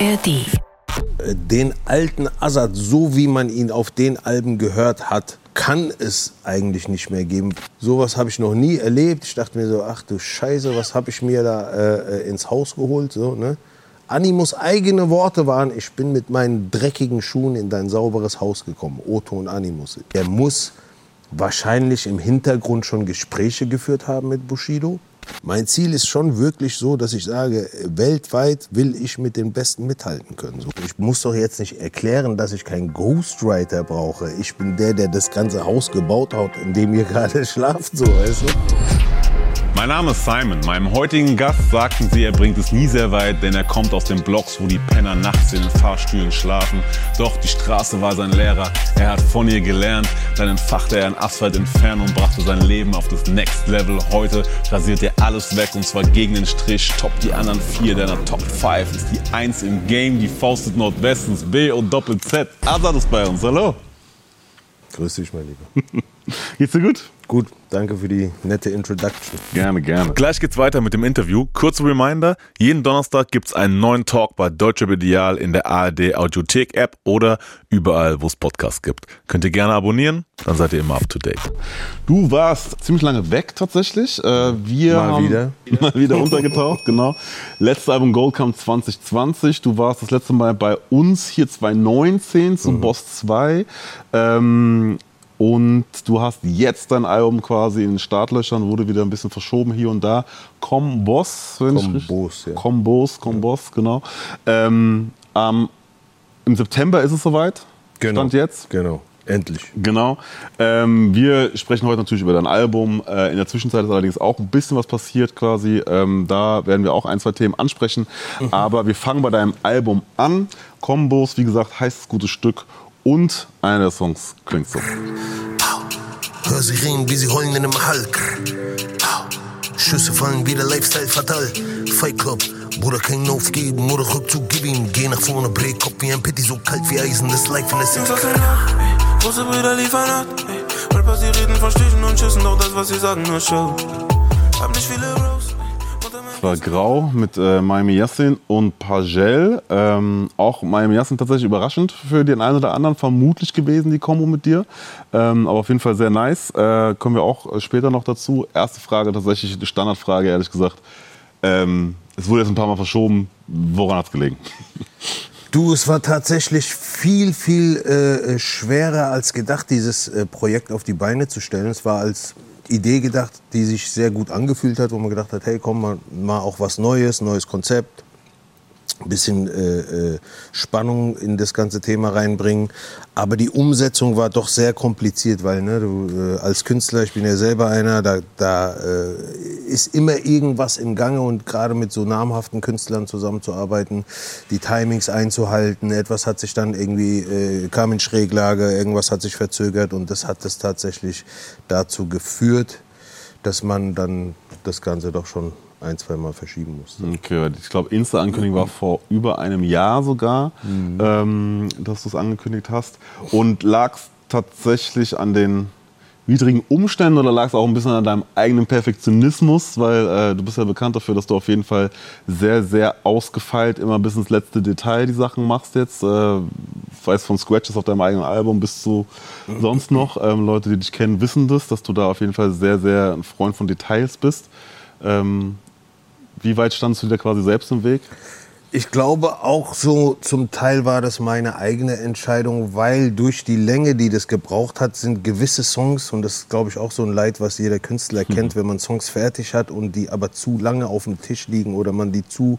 ARD. Den alten Azad, so wie man ihn auf den Alben gehört hat, kann es eigentlich nicht mehr geben. Sowas habe ich noch nie erlebt. Ich dachte mir so, ach du Scheiße, was habe ich mir da äh, ins Haus geholt? So, ne? Animus eigene Worte waren, ich bin mit meinen dreckigen Schuhen in dein sauberes Haus gekommen. Otto und Animus. Er muss wahrscheinlich im Hintergrund schon Gespräche geführt haben mit Bushido. Mein Ziel ist schon wirklich so, dass ich sage, weltweit will ich mit den Besten mithalten können. Ich muss doch jetzt nicht erklären, dass ich keinen Ghostwriter brauche. Ich bin der, der das ganze Haus gebaut hat, in dem ihr gerade schlaft, so, weißt du? Mein Name ist Simon. Meinem heutigen Gast sagten sie, er bringt es nie sehr weit, denn er kommt aus den Blocks, wo die Penner nachts in den Fahrstühlen schlafen. Doch die Straße war sein Lehrer. Er hat von ihr gelernt. Dann entfachte er ein Asphalt Inferno und brachte sein Leben auf das Next Level. Heute rasiert er alles weg und zwar gegen den Strich. Top die anderen vier deiner Top 5. Ist die Eins im Game, die faustet Nordwestens. B und Doppel Z. Azad ist bei uns. Hallo. Grüß dich, mein Lieber. Geht's dir gut? Gut, danke für die nette Introduction. Gerne, gerne. Gleich geht's weiter mit dem Interview. Kurzer Reminder: Jeden Donnerstag gibt's einen neuen Talk bei Deutsche Ideal in der ARD Audiothek App oder überall, wo es Podcasts gibt. Könnt ihr gerne abonnieren, dann seid ihr immer up to date. Du warst ziemlich lange weg tatsächlich. Äh, Wir Mal haben wieder. mal wieder untergetaucht, genau. Letztes Album Gold kam 2020. Du warst das letzte Mal bei uns hier 2019 zu Boss 2. Ähm, und du hast jetzt dein Album quasi in den Startlöchern, wurde wieder ein bisschen verschoben hier und da. Kombos, wenn ich richtig- Kombos, ja. Kombos, Kombos, genau. Ähm, ähm, Im September ist es soweit. Stand jetzt. Genau, endlich. Genau. Ähm, wir sprechen heute natürlich über dein Album. Äh, in der Zwischenzeit ist allerdings auch ein bisschen was passiert quasi. Ähm, da werden wir auch ein, zwei Themen ansprechen. Aber wir fangen bei deinem Album an. Kombos, wie gesagt, heißt das gute Stück. Und einer der Songs klingt so. Hör sie reden, wie sie heulen in einem Hulk. Schüsse fallen wie der Lifestyle fatal. Fight Club, Bruder, kein Aufgeben oder Rückzug, gib ihm. Geh nach vorne, brech Kopf wie ein Pitti, so kalt wie Eisen, das Life aus der. Große Brüder liefern ab, ey. Rapper, sie reden von Stichen und Schüssen, doch das, was sie sagen, nur Show. Hab nicht viele Bros, war Grau mit äh, Miami Yassin und Pagel. Ähm, auch Miami Yassin tatsächlich überraschend für den einen oder anderen vermutlich gewesen, die Kombo mit dir. Ähm, aber auf jeden Fall sehr nice. Äh, kommen wir auch äh, später noch dazu. Erste Frage, tatsächlich eine Standardfrage, ehrlich gesagt. Ähm, es wurde jetzt ein paar Mal verschoben. Woran hat es gelegen? Du, es war tatsächlich viel, viel äh, schwerer als gedacht, dieses äh, Projekt auf die Beine zu stellen. Es war als Idee gedacht, die sich sehr gut angefühlt hat, wo man gedacht hat, hey, komm mal, mal auch was Neues, neues Konzept, ein bisschen äh, äh, Spannung in das ganze Thema reinbringen. Aber die Umsetzung war doch sehr kompliziert, weil ne, du äh, als Künstler, ich bin ja selber einer, da, da äh, ist immer irgendwas im Gange und gerade mit so namhaften Künstlern zusammenzuarbeiten, die Timings einzuhalten, etwas hat sich dann irgendwie, äh, kam in Schräglage, irgendwas hat sich verzögert und das hat es tatsächlich dazu geführt, dass man dann das Ganze doch schon ein, zwei Mal verschieben musste. Okay, ich glaube, Insta-Ankündigung war vor über einem Jahr sogar, ähm, dass du es angekündigt hast. Und lag es tatsächlich an den widrigen Umständen oder lag es auch ein bisschen an deinem eigenen Perfektionismus? Weil äh, du bist ja bekannt dafür, dass du auf jeden Fall sehr, sehr ausgefeilt immer bis ins letzte Detail die Sachen machst jetzt. Äh, weiß von Scratches auf deinem eigenen Album bis zu sonst noch. Ähm, Leute, die dich kennen, wissen das, dass du da auf jeden Fall sehr, sehr ein Freund von Details bist. Ähm, wie weit standst du dir quasi selbst im Weg? Ich glaube auch so zum Teil war das meine eigene Entscheidung, weil durch die Länge, die das gebraucht hat, sind gewisse Songs und das ist glaube ich auch so ein Leid, was jeder Künstler kennt, wenn man Songs fertig hat und die aber zu lange auf dem Tisch liegen oder man die zu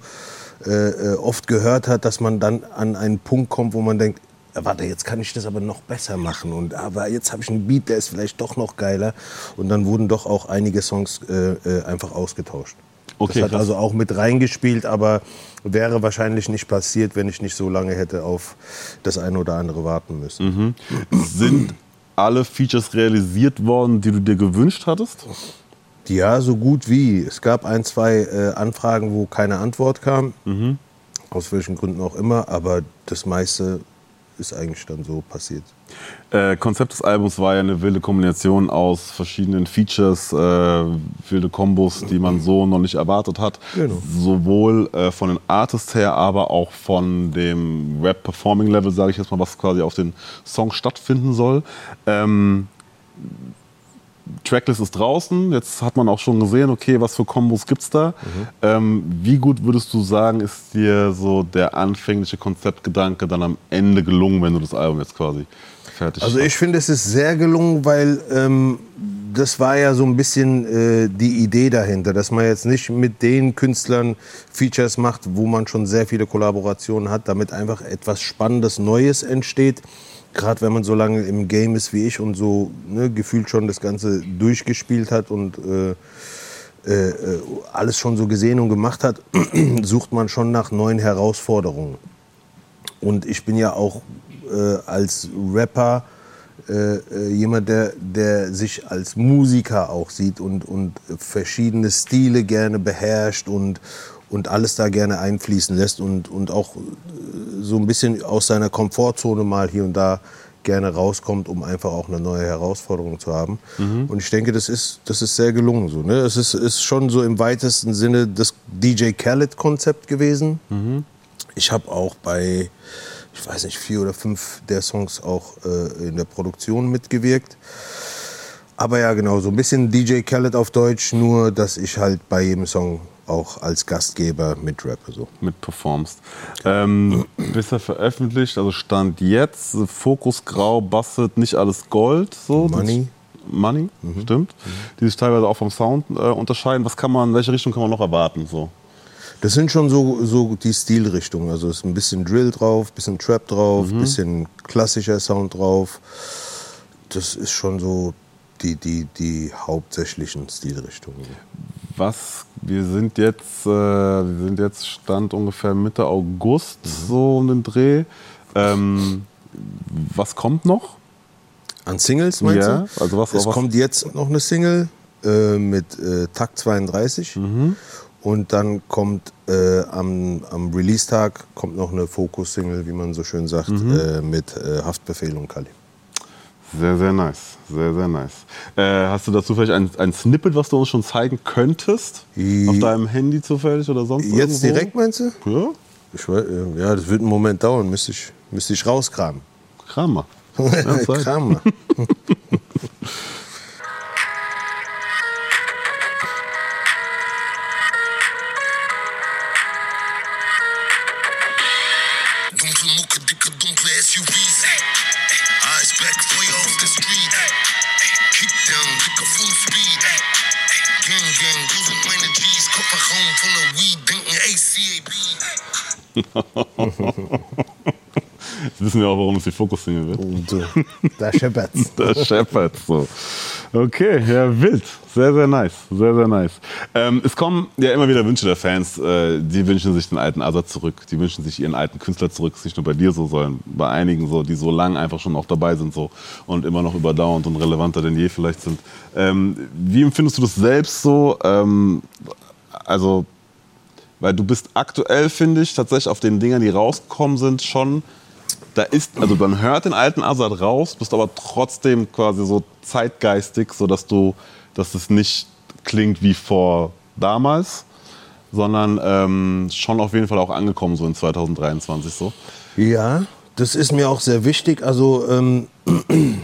äh, äh, oft gehört hat, dass man dann an einen Punkt kommt, wo man denkt, "Ja, warte, jetzt kann ich das aber noch besser machen und aber jetzt habe ich einen Beat, der ist vielleicht doch noch geiler und dann wurden doch auch einige Songs äh, äh, einfach ausgetauscht. Okay, das hat krass. also auch mit reingespielt, aber wäre wahrscheinlich nicht passiert, wenn ich nicht so lange hätte auf das eine oder andere warten müssen. Sind alle Features realisiert worden, die du dir gewünscht hattest? Ja, so gut wie. Es gab ein, zwei äh, Anfragen, wo keine Antwort kam. Aus welchen Gründen auch immer. Aber das meiste ist eigentlich dann so passiert. Äh, Konzept des Albums war ja eine wilde Kombination aus verschiedenen Features, äh, wilde Kombos, die man so noch nicht erwartet hat. Genau. Sowohl äh, von den Artists her, aber auch von dem Rap-Performing-Level, sage ich jetzt mal, was quasi auf den Song stattfinden soll. Ähm, Tracklist ist draußen, jetzt hat man auch schon gesehen, okay, was für Kombos gibt's da. Ähm, wie gut würdest du sagen, ist dir so der anfängliche Konzeptgedanke dann am Ende gelungen, wenn du das Album jetzt quasi fertig Also hast? ich finde, es ist sehr gelungen, weil ähm, das war ja so ein bisschen äh, die Idee dahinter, dass man jetzt nicht mit den Künstlern Features macht, wo man schon sehr viele Kollaborationen hat, damit einfach etwas Spannendes, Neues entsteht. Gerade wenn man so lange im Game ist wie ich und so ne, gefühlt schon das Ganze durchgespielt hat und äh, äh, äh, alles schon so gesehen und gemacht hat, sucht man schon nach neuen Herausforderungen. Und ich bin ja auch äh, als Rapper äh, äh, jemand, der, der sich als Musiker auch sieht und, und verschiedene Stile gerne beherrscht und, und alles da gerne einfließen lässt und, und auch äh, so ein bisschen aus seiner Komfortzone mal hier und da gerne rauskommt, um einfach auch eine neue Herausforderung zu haben. Und ich denke, das ist, das ist sehr gelungen. So, ne? Es ist, ist schon so im weitesten Sinne das DJ Khaled-Konzept gewesen. Ich habe auch bei, ich weiß nicht, vier oder fünf der Songs auch äh, in der Produktion mitgewirkt. Aber ja, genau, so ein bisschen DJ Khaled auf Deutsch, nur dass ich halt bei jedem Song auch als Gastgeber mitrappe. So. mit performst. Ähm, bis er veröffentlicht, also Stand jetzt, Fokus Grau, Basset, nicht alles Gold. So. Money. Money, stimmt. Die sich teilweise auch vom Sound äh, unterscheiden. Was kann man, welche Richtung kann man noch erwarten? So? Das sind schon so, so die Stilrichtungen. Also es ist ein bisschen Drill drauf, bisschen Trap drauf, bisschen klassischer Sound drauf. Das ist schon so die, die, die hauptsächlichen Stilrichtungen. Was, wir sind jetzt, äh, wir sind jetzt Stand ungefähr Mitte August, so um den Dreh. Ähm, was kommt noch? An Singles meinst Ja, du? also was- es was- kommt jetzt noch eine Single äh, mit äh, Takt 32 Mhm. und dann kommt äh, am, am Release-Tag kommt noch eine Fokus-Single, wie man so schön sagt, Mhm. äh, mit äh, Haftbefehl und Kali. Sehr, sehr nice. Sehr, sehr nice. Äh, hast du dazu vielleicht ein, ein Snippet, was du uns schon zeigen könntest? I- Auf deinem Handy zufällig oder sonst Jetzt irgendwo? direkt meinst du? Ja, Ich weiß, ja, das wird einen Moment dauern, müsste ich, müsste ich rauskramen. kram mal. Ja, Zeit. Kram mal. Dunkle Mucke, dicke, dunkle SUVs. Gang, Gang, wo sind meine G's? Kofferraum voller Weed, denken ACAB. Jetzt wissen wir auch, warum es die Fokus-Single wird. Und so, da scheppert's. Der Shepherd. So. Okay, ja, wild. Sehr, sehr nice. Sehr, sehr nice. Ähm, es kommen ja immer wieder Wünsche der Fans. Äh, die wünschen sich den alten Azad zurück. Die wünschen sich ihren alten Künstler zurück. Es ist nicht nur bei dir so, sondern bei einigen so, die so lang einfach schon auch dabei sind so und immer noch überdauernd und relevanter denn je vielleicht sind. Ähm, wie empfindest du das selbst so? Ähm, also, weil du bist aktuell, finde ich, tatsächlich auf den Dingern, die rausgekommen sind, schon da ist, also man hört den alten Azad raus, bist aber trotzdem quasi so zeitgeistig, so dass du, dass es nicht klingt wie vor damals, sondern ähm, schon auf jeden Fall auch angekommen so in 2023 so. Ja, das ist mir auch sehr wichtig. Also ähm,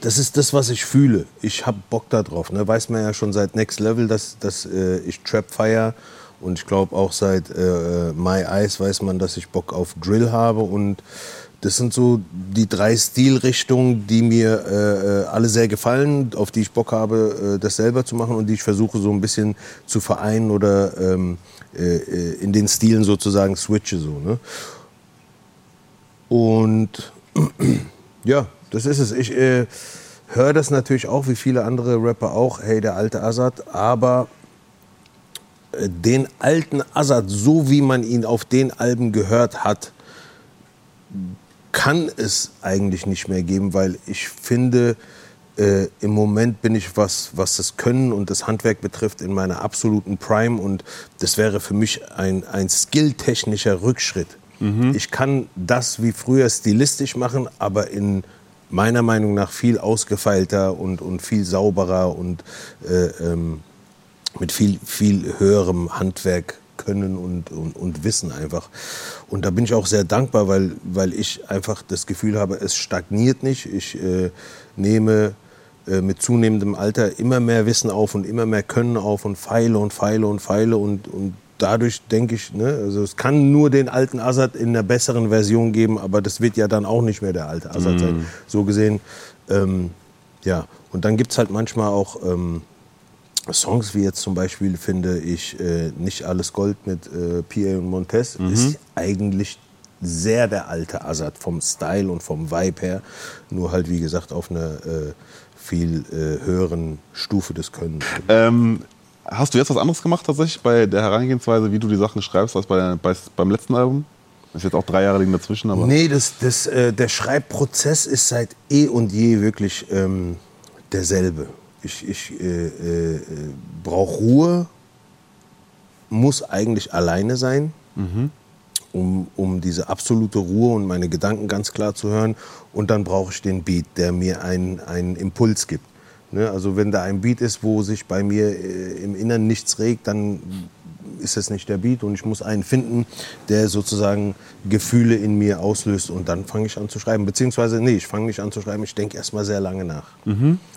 das ist das, was ich fühle. Ich habe Bock darauf. Ne? Weiß man ja schon seit Next Level, dass, dass äh, ich Trap feier. Und ich glaube auch seit äh, My Eyes weiß man, dass ich Bock auf Drill habe. Und das sind so die drei Stilrichtungen, die mir äh, äh, alle sehr gefallen, auf die ich Bock habe, äh, das selber zu machen und die ich versuche so ein bisschen zu vereinen oder ähm, äh, äh, in den Stilen sozusagen switche. So, ne? Und ja, das ist es. Ich äh, höre das natürlich auch, wie viele andere Rapper auch, hey, der alte Azad, aber den alten Azad, so wie man ihn auf den Alben gehört hat, kann es eigentlich nicht mehr geben, weil ich finde, äh, im Moment bin ich, was, was das Können und das Handwerk betrifft, in meiner absoluten Prime und das wäre für mich ein, ein skilltechnischer Rückschritt, Ich kann das wie früher stilistisch machen, aber in meiner Meinung nach viel ausgefeilter und, und viel sauberer und äh, ähm, mit viel, viel höherem Handwerk können und, und, und Wissen einfach. Und da bin ich auch sehr dankbar, weil, weil ich einfach das Gefühl habe, es stagniert nicht. Ich äh, nehme äh, mit zunehmendem Alter immer mehr Wissen auf und immer mehr Können auf und feile und feile und feile und, und dadurch denke ich, ne, also es kann nur den alten Assad in einer besseren Version geben, aber das wird ja dann auch nicht mehr der alte Assad sein. So gesehen, ähm, ja. Und dann gibt es halt manchmal auch ähm, Songs, wie jetzt zum Beispiel finde ich äh, Nicht alles Gold mit äh, PA und Montez, ist eigentlich sehr der alte Assad vom Style und vom Vibe her, nur halt wie gesagt auf einer äh, viel äh, höheren Stufe des Könnens. Ähm, hast du jetzt was anderes gemacht tatsächlich bei der Herangehensweise, wie du die Sachen schreibst, als bei, bei, beim letzten Album? Ist jetzt auch drei Jahre liegen dazwischen, aber. Nee, das, das, äh, der Schreibprozess ist seit eh und je wirklich ähm, derselbe. Ich, ich äh, äh, brauche Ruhe, muss eigentlich alleine sein, um, um diese absolute Ruhe und meine Gedanken ganz klar zu hören. Und dann brauche ich den Beat, der mir einen, einen Impuls gibt. Ne? Also wenn da ein Beat ist, wo sich bei mir äh, im Inneren nichts regt, dann ist es nicht der Beat und ich muss einen finden, der sozusagen Gefühle in mir auslöst und dann fange ich an zu schreiben. Beziehungsweise, nee, ich fange nicht an zu schreiben, ich denke erstmal sehr lange nach.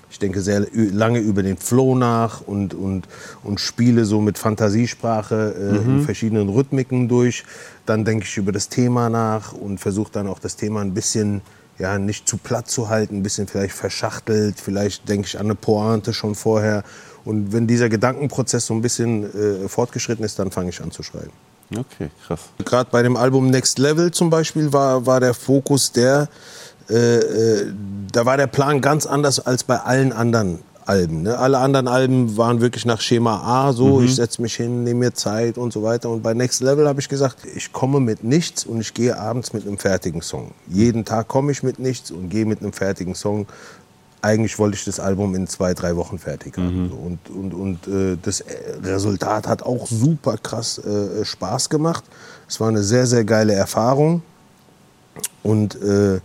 Ich denke sehr lange über den Flow nach und, und, und spiele so mit Fantasiesprache äh, in verschiedenen Rhythmiken durch. Dann denke ich über das Thema nach und versuche dann auch das Thema ein bisschen ja, nicht zu platt zu halten, ein bisschen vielleicht verschachtelt, vielleicht denke ich an eine Pointe schon vorher. Und wenn dieser Gedankenprozess so ein bisschen äh, fortgeschritten ist, dann fange ich an zu schreiben. Okay, krass. Gerade bei dem Album Next Level zum Beispiel war, war der Fokus der, äh, äh, da war der Plan ganz anders als bei allen anderen Alben. Ne? Alle anderen Alben waren wirklich nach Schema A, so ich setze mich hin, nehme mir Zeit und so weiter. Und bei Next Level habe ich gesagt, ich komme mit nichts und ich gehe abends mit einem fertigen Song. Jeden Tag komme ich mit nichts und gehe mit einem fertigen Song. Eigentlich wollte ich das Album in zwei, drei Wochen fertig haben. So. Und, und, und äh, das äh, Resultat hat auch super krass äh, Spaß gemacht. Es war eine sehr, sehr geile Erfahrung. Und äh,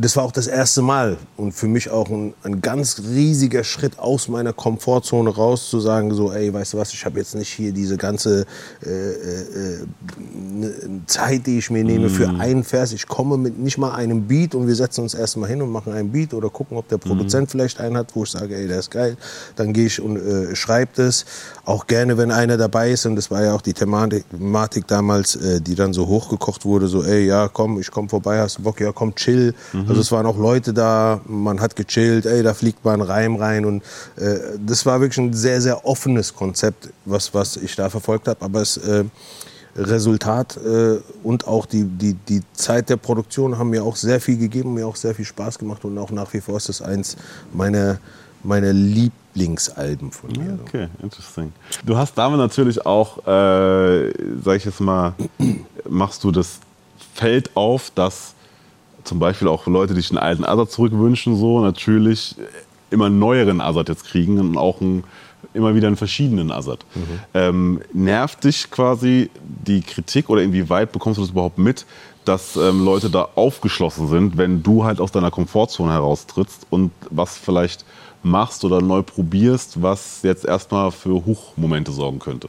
das war auch das erste Mal und für mich auch ein, ein ganz riesiger Schritt aus meiner Komfortzone raus zu sagen so ey weißt du was ich habe jetzt nicht hier diese ganze äh, äh, ne, Zeit die ich mir nehme für einen Vers. Ich komme mit nicht mal einem Beat und wir setzen uns erstmal hin und machen einen Beat oder gucken ob der Produzent vielleicht einen hat wo ich sage ey der ist geil. Dann gehe ich und äh, schreibe das. Auch gerne wenn einer dabei ist und das war ja auch die Thematik, damals äh, die dann so hochgekocht wurde so ey ja komm ich komm vorbei hast du Bock? Ja komm chill also es waren auch Leute da, man hat gechillt, ey, da fliegt mal ein Reim rein und äh, das war wirklich ein sehr, sehr offenes Konzept, was, was ich da verfolgt habe. Aber das äh, Resultat äh, und auch die, die, die Zeit der Produktion haben mir auch sehr viel gegeben, mir auch sehr viel Spaß gemacht und auch nach wie vor ist das eins meiner, meiner Lieblingsalben von mir. Okay, interesting. Du hast damit natürlich auch, äh, sag ich jetzt mal, machst du das Feld auf, dass zum Beispiel auch Leute, die sich einen alten Assad zurückwünschen, so natürlich immer einen neueren Assad jetzt kriegen und auch einen, immer wieder einen verschiedenen Assad. Ähm, nervt dich quasi die Kritik oder inwieweit bekommst du das überhaupt mit, dass ähm, Leute da aufgeschlossen sind, wenn du halt aus deiner Komfortzone heraustrittst und was vielleicht machst oder neu probierst, was jetzt erstmal für Hochmomente sorgen könnte?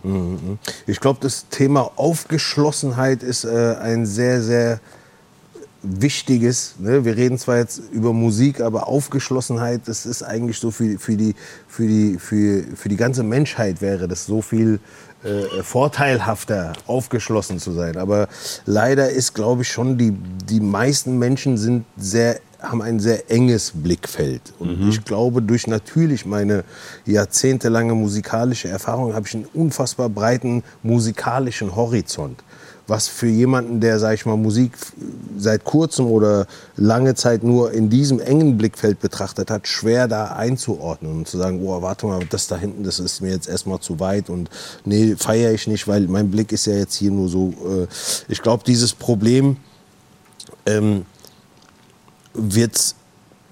Ich glaube, das Thema Aufgeschlossenheit ist äh, ein sehr, sehr wichtiges. Ne? Wir reden zwar jetzt über Musik, aber Aufgeschlossenheit, das ist eigentlich so für, für, die, für, die, für, für die ganze Menschheit wäre das so viel äh, vorteilhafter, aufgeschlossen zu sein. Aber leider ist, glaube ich, schon, die, die meisten Menschen sind sehr haben ein sehr enges Blickfeld. Und ich glaube, durch natürlich meine jahrzehntelange musikalische Erfahrung habe ich einen unfassbar breiten musikalischen Horizont. Was für jemanden, der, sag ich mal, Musik seit kurzem oder lange Zeit nur in diesem engen Blickfeld betrachtet hat, schwer da einzuordnen und zu sagen, oh, warte mal, das da hinten, das ist mir jetzt erstmal zu weit und nee, feiere ich nicht, weil mein Blick ist ja jetzt hier nur so. Äh, ich glaube, dieses Problem ähm, wird es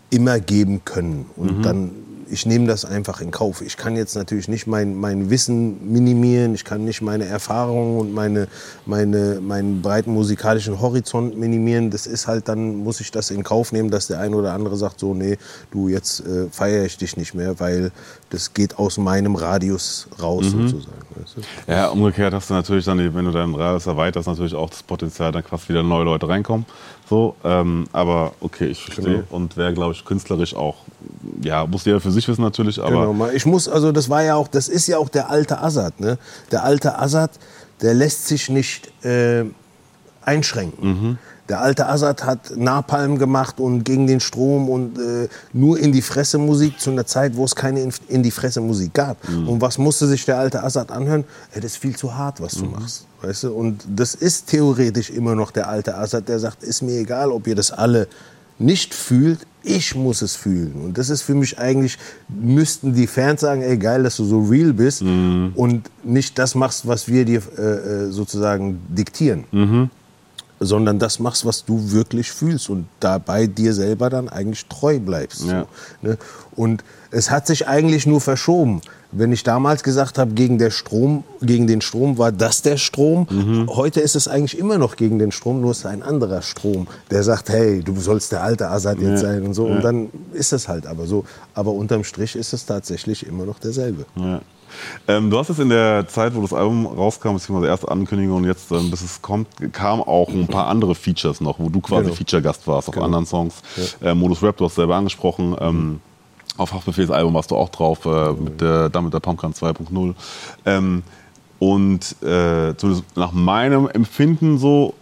immer geben können. Und dann ich nehme das einfach in Kauf. Ich kann jetzt natürlich nicht mein, mein Wissen minimieren, ich kann nicht meine Erfahrungen und meine, meine, meinen breiten musikalischen Horizont minimieren. Das ist halt, dann muss ich das in Kauf nehmen, dass der eine oder andere sagt, so, nee, du, jetzt äh, feiere ich dich nicht mehr, weil das geht aus meinem Radius raus sozusagen. weißt du? Ja, umgekehrt hast du natürlich dann, wenn du deinen Radius erweiterst, natürlich auch das Potenzial, dann quasi wieder neue Leute reinkommen. So, ähm, aber okay, ich verstehe. Genau. Und wäre, glaube ich, künstlerisch auch, ja, muss jeder für sich wissen natürlich, aber Genau, ich muss, also das war ja auch, das ist ja auch der alte Assad, ne? Der alte Assad, der lässt sich nicht äh, einschränken. Der alte Assad hat Napalm gemacht und gegen den Strom und äh, nur in die Fresse Musik zu einer Zeit, wo es keine in, in die Fresse Musik gab. Und was musste sich der alte Assad anhören? Ey, das ist viel zu hart, was du machst. Weißt du? Und das ist theoretisch immer noch der alte Assad, der sagt, ist mir egal, ob ihr das alle nicht fühlt, ich muss es fühlen. Und das ist für mich eigentlich, müssten die Fans sagen, ey geil, dass du so real bist und nicht das machst, was wir dir äh, äh, sozusagen diktieren. Sondern das machst, was du wirklich fühlst und dabei dir selber dann eigentlich treu bleibst. Ja. So, ne? Und es hat sich eigentlich nur verschoben. Wenn ich damals gesagt habe, gegen, der Strom, gegen den Strom war das der Strom, heute ist es eigentlich immer noch gegen den Strom, nur ist ein anderer Strom, der sagt, hey, du sollst der alte Assad jetzt sein und so. Und dann ist es halt aber so. Aber unterm Strich ist es tatsächlich immer noch derselbe. Ja. Ähm, du hast es in der Zeit, wo das Album rauskam, beziehungsweise die erste Ankündigung und jetzt, ähm, bis es kommt, kamen auch ein paar andere Features noch, wo du quasi Genau. Feature-Gast warst auf anderen Songs. Äh, Modus Rap, du hast selber angesprochen. Ähm, auf Haftbefehlsalbum warst du auch drauf, äh, mit der, dann mit der Pumpgun 2.0. Ähm, und äh, nach meinem Empfinden so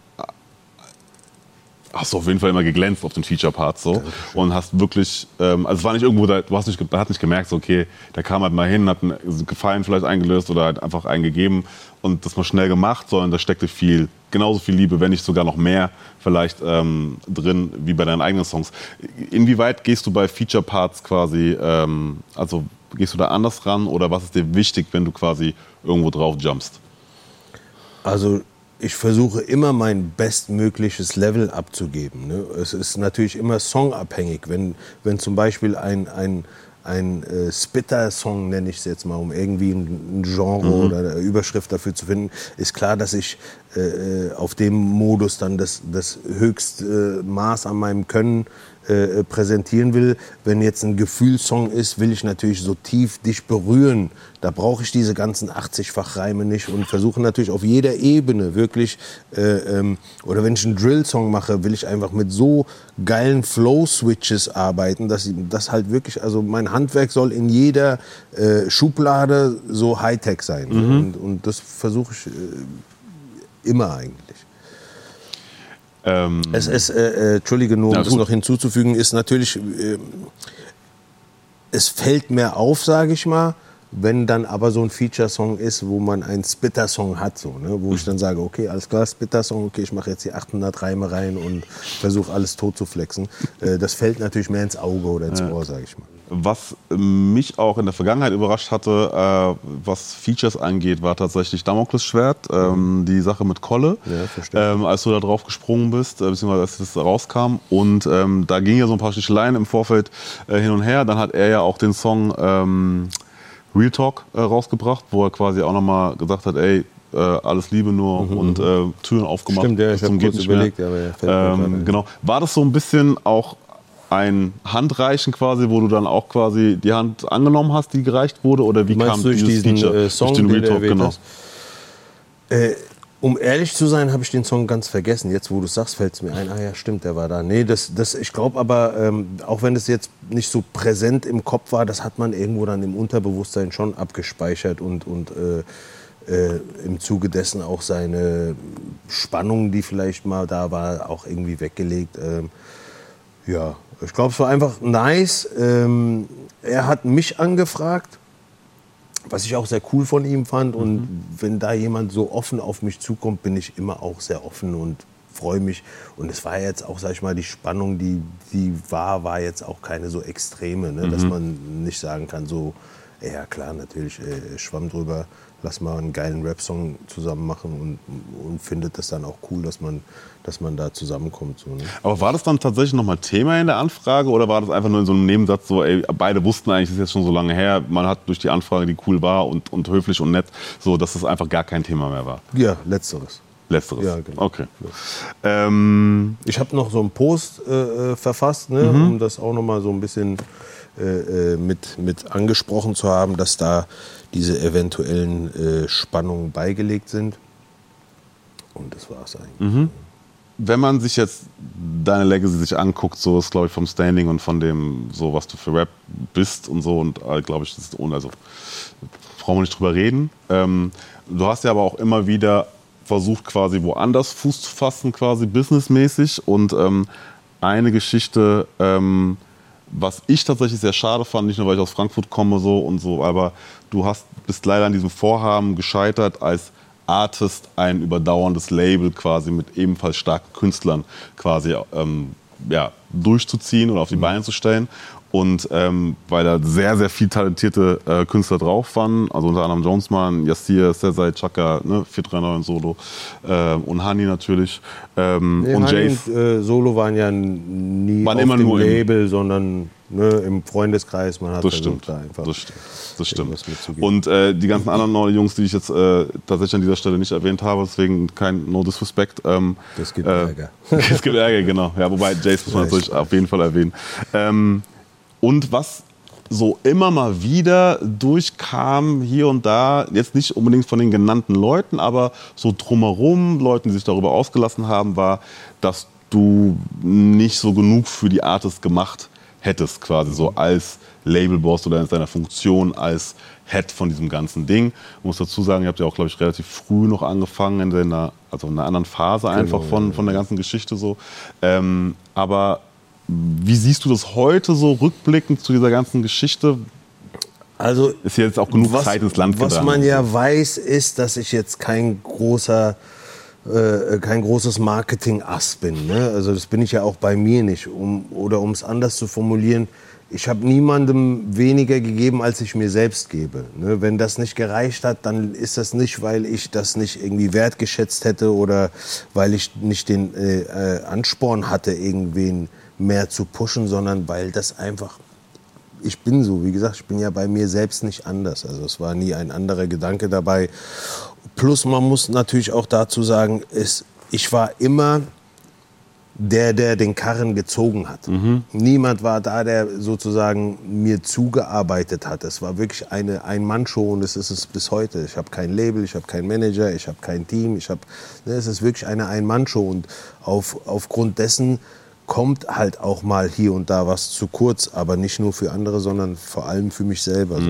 hast du auf jeden Fall immer geglänzt auf den Feature-Parts so und hast wirklich, ähm, also es war nicht irgendwo, da, du hast nicht, man hat nicht gemerkt, so, okay, der kam halt mal hin, hat einen Gefallen vielleicht eingelöst oder hat einfach einen gegeben und das mal schnell gemacht, sondern da steckte viel, genauso viel Liebe, wenn nicht sogar noch mehr vielleicht ähm, drin wie bei deinen eigenen Songs. Inwieweit gehst du bei Feature-Parts quasi, ähm, also gehst du da anders ran oder was ist dir wichtig, wenn du quasi irgendwo drauf jumpst? Also ich versuche immer mein bestmögliches Level abzugeben. Ne? Es ist natürlich immer songabhängig. Wenn, wenn zum Beispiel ein, ein, ein äh, Spitter-Song, nenne ich es jetzt mal, um irgendwie ein, ein Genre oder eine Überschrift dafür zu finden, ist klar, dass ich äh, äh, auf dem Modus dann das, das höchste äh, Maß an meinem Können äh, präsentieren will. Wenn jetzt ein Gefühlssong ist, will ich natürlich so tief dich berühren. Da brauche ich diese ganzen 80-fach Reime nicht und versuche natürlich auf jeder Ebene wirklich, äh, ähm, oder wenn ich einen Drill-Song mache, will ich einfach mit so geilen Flow-Switches arbeiten, dass das halt wirklich, also mein Handwerk soll in jeder äh, Schublade so Hightech sein. Und, und das versuche ich äh, immer eigentlich. Ähm, Es ist, äh, äh, Entschuldige, nur um das noch hinzuzufügen, ist natürlich, äh, es fällt mir auf, sage ich mal, wenn dann aber so ein Feature-Song ist, wo man einen Spitter-Song hat, so, ne? wo ich dann sage, okay, alles klar, Spitter-Song, okay, ich mache jetzt hier 800 Reime rein und versuche alles tot zu flexen. Äh, das fällt natürlich mehr ins Auge oder ins Ohr, sage ich mal. Was mich auch in der Vergangenheit überrascht hatte, äh, was Features angeht, war tatsächlich Damokles Schwert, ähm, die Sache mit Kolle, Ja, ähm, als du da drauf gesprungen bist, äh, beziehungsweise als das rauskam. Und ähm, da ging ja so ein paar Sticheleien im Vorfeld äh, hin und her. Dann hat er ja auch den Song ähm, Real Talk äh, rausgebracht, wo er quasi auch nochmal gesagt hat, ey, äh, alles Liebe nur und äh, Türen aufgemacht. Mhm, Stimmt, ja, ich bis hab zum kurz mehr. überlegt, aber ja, ähm, genau. War das so ein bisschen auch ein Handreichen quasi, wo du dann auch quasi die Hand angenommen hast, die gereicht wurde? Oder wie Meinst kam du durch dieses diesen Feature? äh, Song, durch den den Real du Talk, erwähnt genau. Äh, um ehrlich zu sein, habe ich den Song ganz vergessen. Jetzt, wo du sagst, fällt es mir ein. Ah ja, stimmt, der war da. Nee, das, das, ich glaube aber, ähm, auch wenn es jetzt nicht so präsent im Kopf war, das hat man irgendwo dann im Unterbewusstsein schon abgespeichert und, und äh, äh, im Zuge dessen auch seine Spannung, die vielleicht mal da war, auch irgendwie weggelegt. Ähm, ja, ich glaube, es war einfach nice. Ähm, er hat mich angefragt, was ich auch sehr cool von ihm fand. Und wenn da jemand so offen auf mich zukommt, bin ich immer auch sehr offen und freue mich. Und es war jetzt auch, sag ich mal, die Spannung, die, die war, war jetzt auch keine so extreme, ne? dass man nicht sagen kann, so, ja klar, natürlich, äh, schwamm drüber, lass mal einen geilen Rap-Song zusammen machen und, und findet das dann auch cool, dass man, dass man da zusammenkommt. So, ne? Aber war das dann tatsächlich nochmal Thema in der Anfrage oder war das einfach nur in so einem Nebensatz so, ey, beide wussten eigentlich, das ist jetzt schon so lange her, man hat durch die Anfrage, die cool war und, und höflich und nett, so, dass das einfach gar kein Thema mehr war? Ja, letzteres. Letzteres? Ja, genau. Okay. Ähm, Ich habe noch so einen Post äh, äh, verfasst, ne, Mhm. um das auch noch mal so ein bisschen äh, äh, mit, mit angesprochen zu haben, dass da diese eventuellen äh, Spannungen beigelegt sind. Und das war es eigentlich. Mhm. wenn man sich jetzt deine Legacy sich anguckt, so ist glaube ich vom Standing und von dem, so was du für Rap bist und so und äh, glaube ich, das ist ohne, also brauchen wir nicht drüber reden. Ähm, du hast ja aber auch immer wieder versucht, quasi woanders Fuß zu fassen, quasi businessmäßig und ähm, eine Geschichte, ähm, was ich tatsächlich sehr schade fand, nicht nur weil ich aus Frankfurt komme so und so, aber du hast bist leider an diesem Vorhaben gescheitert, als Artist ein überdauerndes Label quasi mit ebenfalls starken Künstlern quasi ähm, ja, durchzuziehen oder auf die Beine zu stellen. Und ähm, weil da sehr, sehr viel talentierte äh, Künstler drauf waren, also unter anderem Jonesman, Yassir, Sezai, Chaka, ne, 439 Solo äh, und Hani natürlich. Ähm, Nee, und und äh, Solo waren ja nie Waren auf immer dem nur im- Label, sondern ne, im Freundeskreis. Man hat Das stimmt. da einfach Das stimmt. Das stimmt. Und äh, die ganzen anderen neuen Jungs, die ich jetzt äh, tatsächlich an dieser Stelle nicht erwähnt habe, deswegen kein No Disrespect. Ähm, Das gibt äh, Ärger. es gibt Ärger, genau. Ja, wobei Jace muss man natürlich auf jeden Fall erwähnen. Ähm, und was so immer mal wieder durchkam, hier und da, jetzt nicht unbedingt von den genannten Leuten, aber so drumherum, Leuten, die sich darüber ausgelassen haben, war, dass du nicht so genug für die Artist gemacht hättest, quasi so als Labelboss oder in seiner Funktion als Head von diesem ganzen Ding. Ich muss dazu sagen, ihr habt ja auch, glaube ich, relativ früh noch angefangen, in einer, also in einer anderen Phase einfach von, von der ganzen Geschichte so. Ähm, aber wie siehst du das heute so rückblickend zu dieser ganzen Geschichte? Also Ist jetzt auch genug Zeit ins Land Was man ja weiß, ist, dass ich jetzt kein großer, äh, kein großes Marketing-Ass bin. Ne? Also das bin ich ja auch bei mir nicht. Um, oder um es anders zu formulieren, ich habe niemandem weniger gegeben, als ich mir selbst gebe. Ne? Wenn das nicht gereicht hat, dann ist das nicht, weil ich das nicht irgendwie wertgeschätzt hätte oder weil ich nicht den äh, äh, Ansporn hatte, irgendwen mehr zu pushen, sondern weil das einfach ich bin so, wie gesagt, ich bin ja bei mir selbst nicht anders. Also es war nie ein anderer Gedanke dabei. Plus man muss natürlich auch dazu sagen, es, ich war immer der, der den Karren gezogen hat. Niemand war da, der sozusagen mir zugearbeitet hat. Es war wirklich eine Ein-Mann-Show und es ist es bis heute. Ich habe kein Label, ich habe keinen Manager, ich habe kein Team. Ich hab, ne, es ist wirklich eine Ein-Mann-Show und auf, aufgrund dessen kommt halt auch mal hier und da was zu kurz, aber nicht nur für andere, sondern vor allem für mich selber. So.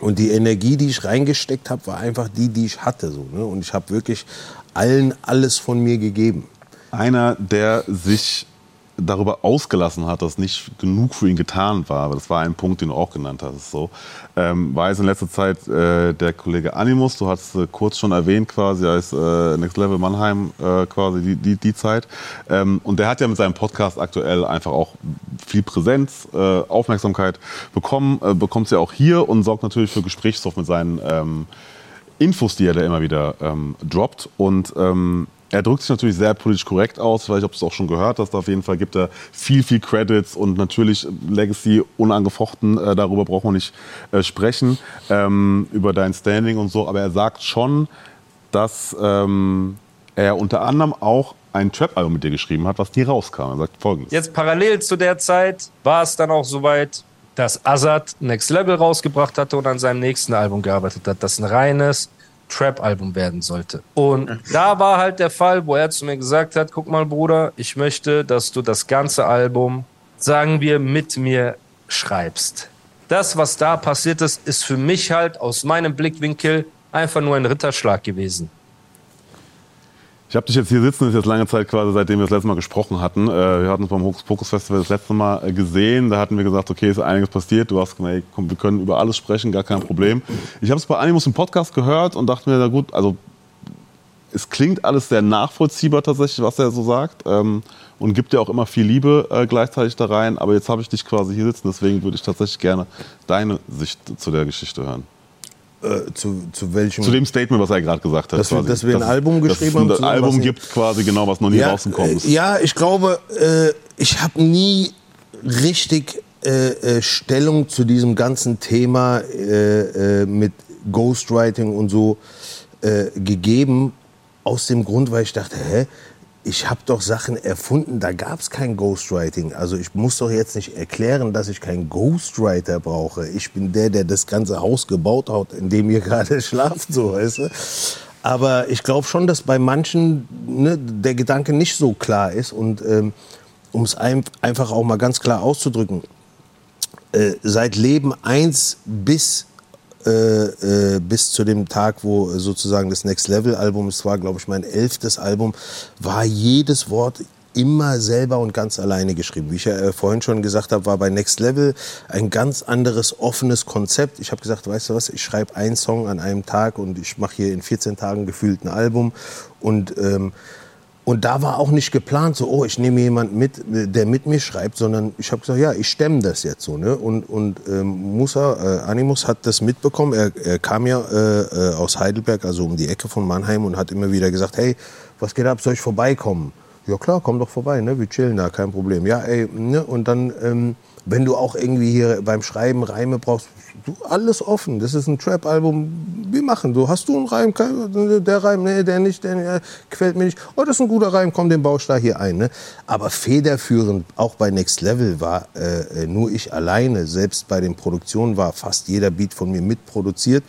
Und die Energie, die ich reingesteckt habe, war einfach die, die ich hatte. So, ne? Und ich habe wirklich allen alles von mir gegeben. Einer, der sich darüber ausgelassen hat, dass nicht genug für ihn getan war, aber das war ein Punkt, den du auch genannt hast, so, ähm, war jetzt in letzter Zeit äh, der Kollege Animus, du hast äh, kurz schon erwähnt quasi als äh, Next Level Mannheim äh, quasi die, die, die Zeit. Ähm, und der hat ja mit seinem Podcast aktuell einfach auch viel Präsenz, äh, Aufmerksamkeit bekommen, äh, bekommt sie auch hier und sorgt natürlich für Gesprächsstoff mit seinen ähm, Infos, die er da immer wieder ähm, droppt. Und ähm, er drückt sich natürlich sehr politisch korrekt aus. Vielleicht habt ihr es auch schon gehört, dass da auf jeden Fall gibt er viel, viel Credits und natürlich Legacy unangefochten. Äh, darüber braucht man nicht äh, sprechen, ähm, über dein Standing und so. Aber er sagt schon, dass ähm, er unter anderem auch ein Trap-Album mit dir geschrieben hat, was nie rauskam. Er sagt folgendes. Jetzt parallel zu der Zeit war es dann auch soweit, dass Azad Next Level rausgebracht hatte und an seinem nächsten Album gearbeitet hat, das ein reines Trap-Album werden sollte. Und da war halt der Fall, wo er zu mir gesagt hat, guck mal Bruder, ich möchte, dass du das ganze Album, sagen wir, mit mir schreibst. Das, was da passiert ist, ist für mich halt aus meinem Blickwinkel einfach nur ein Ritterschlag gewesen. Ich habe dich jetzt hier sitzen, das ist jetzt lange Zeit quasi, seitdem wir das letzte Mal gesprochen hatten. Äh, wir hatten uns beim Hokus Pokus Festival das letzte Mal äh, gesehen. Da hatten wir gesagt, okay, ist einiges passiert. Du hast gesagt, komm, wir können über alles sprechen, gar kein Problem. Ich habe es bei Animus im Podcast gehört und dachte mir, na gut, also es klingt alles sehr nachvollziehbar tatsächlich, was er so sagt. Ähm, und gibt ja auch immer viel Liebe äh, gleichzeitig da rein. Aber jetzt habe ich dich quasi hier sitzen, deswegen würde ich tatsächlich gerne deine Sicht zu der Geschichte hören. Äh, zu, zu welchem? Zu dem Statement, was er gerade gesagt hat. Dass wir- quasi. dass wir ein Album dass geschrieben es ein haben zusammen, Album gibt quasi genau, was noch nie rausgekommen ist. Äh, ja, ich glaube, äh, ich habe nie richtig äh, äh, Stellung zu diesem ganzen Thema mit Ghostwriting und so gegeben. Aus dem Grund, weil ich dachte, hä? Ich habe doch Sachen erfunden, da gab es kein Ghostwriting. Also ich muss doch jetzt nicht erklären, dass ich keinen Ghostwriter brauche. Ich bin der, der das ganze Haus gebaut hat, in dem ihr gerade schlaft, so weißt du. Aber ich glaube schon, dass bei manchen ne, der Gedanke nicht so klar ist. Und ähm, um es ein, einfach auch mal ganz klar auszudrücken, äh, seit Leben 1 bis, äh, äh, bis zu dem Tag, wo sozusagen das Next Level Album, es war glaube ich mein elftes Album, war jedes Wort immer selber und ganz alleine geschrieben. Wie ich ja äh, vorhin schon gesagt habe, war bei Next Level ein ganz anderes offenes Konzept. Ich habe gesagt, weißt du was, ich schreibe einen Song an einem Tag und ich mache hier in 14 Tagen gefühlt ein Album und ähm, und da war auch nicht geplant, so, oh, ich nehme jemanden mit, der mit mir schreibt, sondern ich habe gesagt, ja, ich stemme das jetzt so. Ne? Und, und ähm, Musa, äh, Animus hat das mitbekommen. Er, er kam ja äh, äh, aus Heidelberg, also um die Ecke von Mannheim, und hat immer wieder gesagt, hey, was geht ab, soll ich vorbeikommen? Ja klar, komm doch vorbei, ne? wir chillen da, kein Problem. Ja, ey, ne? und dann, ähm, wenn du auch irgendwie hier beim Schreiben Reime brauchst, du, alles offen. Das ist ein Trap-Album. Wir machen. Du hast du einen Reim? Kein- Der Reim, nee, der nicht, der äh, gefällt mir nicht. Oh, das ist ein guter Reim. Komm, den baust da hier ein. Ne? Aber federführend, auch bei Next Level, war äh, äh, nur ich alleine. Selbst bei den Produktionen war fast jeder Beat von mir mitproduziert.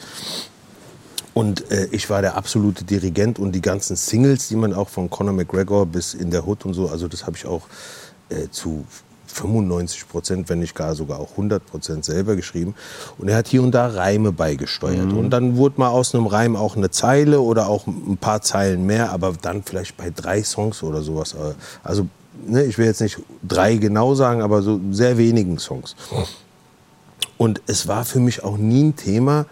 Und äh, ich war der absolute Dirigent und die ganzen Singles, die man auch von Conor McGregor bis in der Hood und so, also das habe ich auch äh, zu 95 Prozent, wenn nicht gar sogar auch 100 Prozent selber geschrieben. Und er hat hier und da Reime beigesteuert. Und dann wurde mal aus einem Reim auch eine Zeile oder auch ein paar Zeilen mehr, aber dann vielleicht bei drei Songs oder sowas. Also ne, ich will jetzt nicht drei genau sagen, aber so sehr wenigen Songs. Und es war für mich auch nie ein Thema,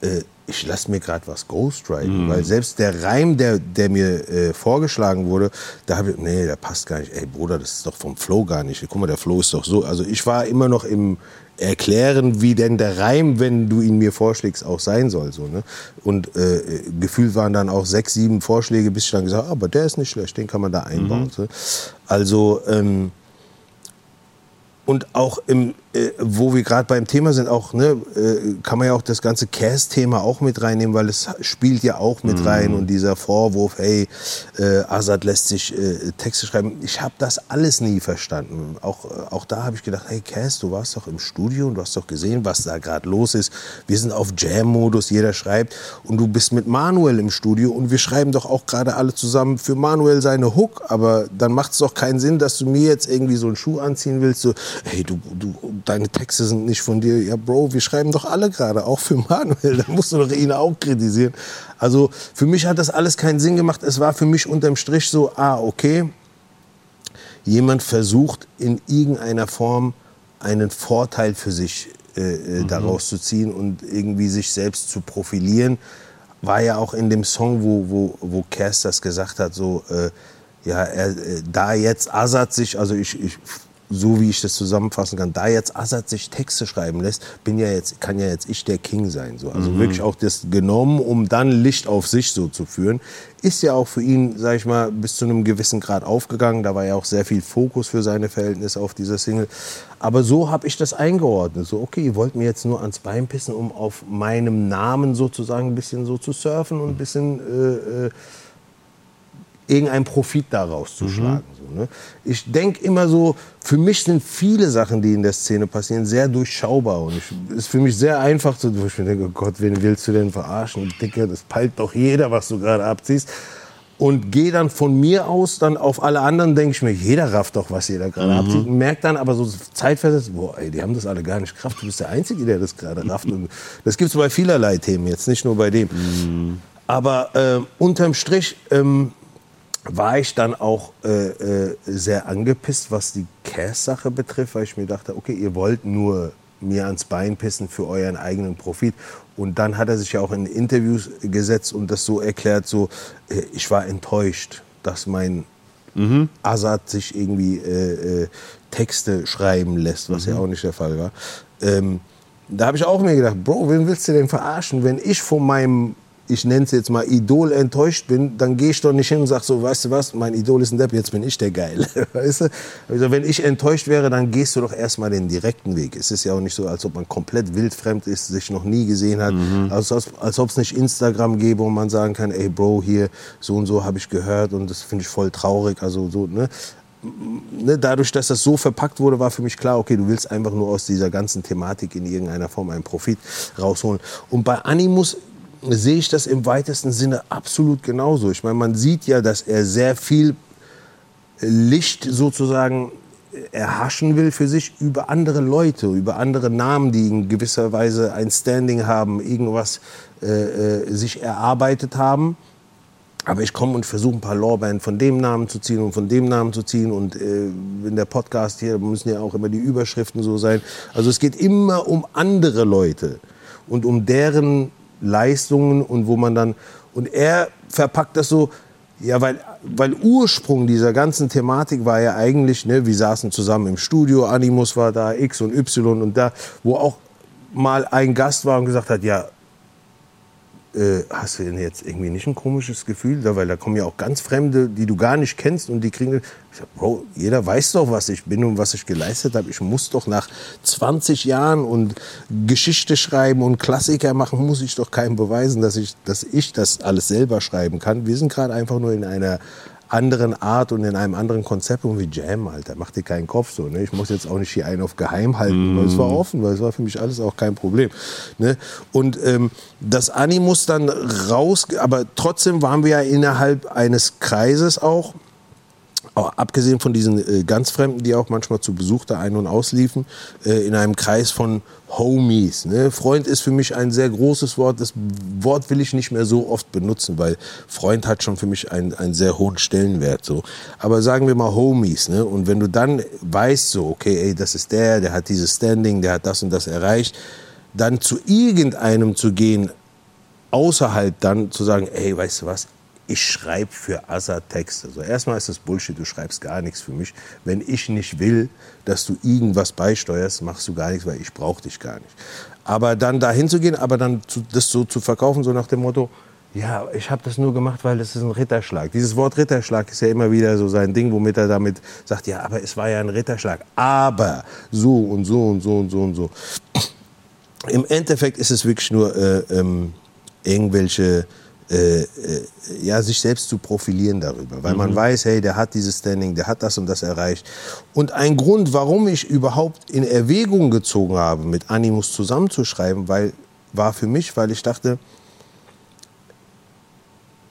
äh, ich lasse mir gerade was ghostwriten. Weil selbst der Reim, der, der mir äh, vorgeschlagen wurde, da habe ich, nee, der passt gar nicht. Ey, Bruder, das ist doch vom Flow gar nicht. Guck mal, der Flow ist doch so. Also ich war immer noch im Erklären, wie denn der Reim, wenn du ihn mir vorschlägst, auch sein soll. So, ne? Und äh, gefühlt waren dann auch sechs, sieben Vorschläge, bis ich dann gesagt habe, aber der ist nicht schlecht, den kann man da einbauen. So. Also, ähm, und auch im, äh, wo wir gerade beim Thema sind, auch ne, äh, kann man ja auch das ganze Cast-Thema auch mit reinnehmen, weil es spielt ja auch mit rein und dieser Vorwurf, hey, äh, Azad lässt sich äh, Texte schreiben. Ich habe das alles nie verstanden. Auch, auch da habe ich gedacht, hey Cast, du warst doch im Studio und du hast doch gesehen, was da gerade los ist. Wir sind auf Jam-Modus, jeder schreibt und du bist mit Manuel im Studio und wir schreiben doch auch gerade alle zusammen für Manuel seine Hook, aber dann macht es doch keinen Sinn, dass du mir jetzt irgendwie so einen Schuh anziehen willst, so, hey, du, du, deine Texte sind nicht von dir. Ja, Bro, wir schreiben doch alle gerade, auch für Manuel, da musst du doch ihn auch kritisieren. Also für mich hat das alles keinen Sinn gemacht. Es war für mich unterm Strich so, ah, okay, jemand versucht in irgendeiner Form einen Vorteil für sich äh, äh, daraus zu ziehen und irgendwie sich selbst zu profilieren. War ja auch in dem Song, wo, wo, wo Cass das gesagt hat, so, äh, ja, er, äh, da jetzt Azad sich, also ich, ich, so wie ich das zusammenfassen kann, da jetzt Azad sich Texte schreiben lässt, bin ja jetzt, kann ja jetzt ich der King sein. So. Also wirklich auch das genommen, um dann Licht auf sich so zu führen. Ist ja auch für ihn, sag ich mal, bis zu einem gewissen Grad aufgegangen. Da war ja auch sehr viel Fokus für seine Verhältnisse auf dieser Single. Aber so habe ich das eingeordnet. So, okay, ihr wollt mir jetzt nur ans Bein pissen, um auf meinem Namen sozusagen ein bisschen so zu surfen und ein bisschen äh, äh, irgendeinen Profit daraus zu schlagen. So, ne? Ich denke immer so, für mich sind viele Sachen, die in der Szene passieren, sehr durchschaubar. Und es ist für mich sehr einfach, so, wo ich mir denke, oh Gott, wen willst du denn verarschen? Dicke, das peilt doch jeder, was du gerade abziehst. Und gehe dann von mir aus dann auf alle anderen, denke ich mir, jeder rafft doch, was jeder gerade abzieht. Und merke dann aber so zeitversetzt, boah, ey, die haben das alle gar nicht Kraft. Du bist der Einzige, der das gerade rafft. Und das gibt es bei vielerlei Themen, jetzt nicht nur bei dem. Aber äh, unterm Strich ähm, war ich dann auch äh, äh, sehr angepisst, was die Cass-Sache betrifft, weil ich mir dachte, okay, ihr wollt nur mir ans Bein pissen für euren eigenen Profit. Und dann hat er sich ja auch in Interviews gesetzt und das so erklärt, so, äh, ich war enttäuscht, dass mein Assad sich irgendwie äh, äh, Texte schreiben lässt, was ja auch nicht der Fall war. Ähm, da habe ich auch mir gedacht, Bro, wen willst du denn verarschen? Wenn ich von meinem, ich nenne es jetzt mal Idol enttäuscht bin, dann gehe ich doch nicht hin und sage so, weißt du was, mein Idol ist ein Depp, jetzt bin ich der Geile. Weißt du? Also wenn ich enttäuscht wäre, dann gehst du doch erstmal den direkten Weg. Es ist ja auch nicht so, als ob man komplett wildfremd ist, sich noch nie gesehen hat. Also als, als ob es nicht Instagram gäbe, wo man sagen kann, ey Bro, hier so und so habe ich gehört und das finde ich voll traurig. Also so, ne? ne, dadurch, dass das so verpackt wurde, war für mich klar, okay, du willst einfach nur aus dieser ganzen Thematik in irgendeiner Form einen Profit rausholen. Und bei Animus sehe ich das im weitesten Sinne absolut genauso. Ich meine, man sieht ja, dass er sehr viel Licht sozusagen erhaschen will für sich über andere Leute, über andere Namen, die in gewisser Weise ein Standing haben, irgendwas äh, äh, sich erarbeitet haben. Aber ich komme und versuche ein paar Lorbeeren von dem Namen zu ziehen und von dem Namen zu ziehen. Und äh, in der Podcast hier müssen ja auch immer die Überschriften so sein. Also es geht immer um andere Leute und um deren Leistungen und wo man dann. Und er verpackt das so, ja, weil, weil Ursprung dieser ganzen Thematik war ja eigentlich, ne, wir saßen zusammen im Studio, Animus war da, X und Y und da, wo auch mal ein Gast war und gesagt hat, ja, äh, hast du denn jetzt irgendwie nicht ein komisches Gefühl? Da, weil da kommen ja auch ganz Fremde, die du gar nicht kennst und die kriegen. Ich sag, Bro, jeder weiß doch, was ich bin und was ich geleistet habe. Ich muss doch nach 20 Jahren und Geschichte schreiben und Klassiker machen, muss ich doch keinem beweisen, dass ich, dass ich das alles selber schreiben kann. Wir sind gerade einfach nur in einer anderen Art und in einem anderen Konzept und wie Jam, Alter. Mach dir keinen Kopf so. Ne? Ich muss jetzt auch nicht hier einen auf geheim halten, weil es war offen, weil es war für mich alles auch kein Problem. Ne? Und ähm, das Animus dann raus, aber trotzdem waren wir ja innerhalb eines Kreises auch. Abgesehen von diesen äh, ganz Fremden, die auch manchmal zu Besuch da ein- und ausliefen, äh, in einem Kreis von Homies. Ne? Freund ist für mich ein sehr großes Wort. Das Wort will ich nicht mehr so oft benutzen, weil Freund hat schon für mich einen, einen sehr hohen Stellenwert. So. Aber sagen wir mal Homies. Ne? Und wenn du dann weißt, so, okay, ey, das ist der, der hat dieses Standing, der hat das und das erreicht, dann zu irgendeinem zu gehen, außerhalb dann zu sagen, ey, weißt du was, ich schreibe für Assa Texte. Also erstmal ist das Bullshit, du schreibst gar nichts für mich. Wenn ich nicht will, dass du irgendwas beisteuerst, machst du gar nichts, weil ich brauche dich gar nicht. Aber dann dahin zu gehen, aber dann zu, das so zu verkaufen, so nach dem Motto, ja, ich habe das nur gemacht, weil das ist ein Ritterschlag. Dieses Wort Ritterschlag ist ja immer wieder so sein Ding, womit er damit sagt, ja, aber es war ja ein Ritterschlag. Aber so und so und so und so und so. Im Endeffekt ist es wirklich nur äh, ähm, irgendwelche äh, äh, ja, sich selbst zu profilieren darüber, weil man weiß, hey, der hat dieses Standing, der hat das und das erreicht. Und ein Grund, warum ich überhaupt in Erwägung gezogen habe, mit Animus zusammenzuschreiben, weil, war für mich, weil ich dachte,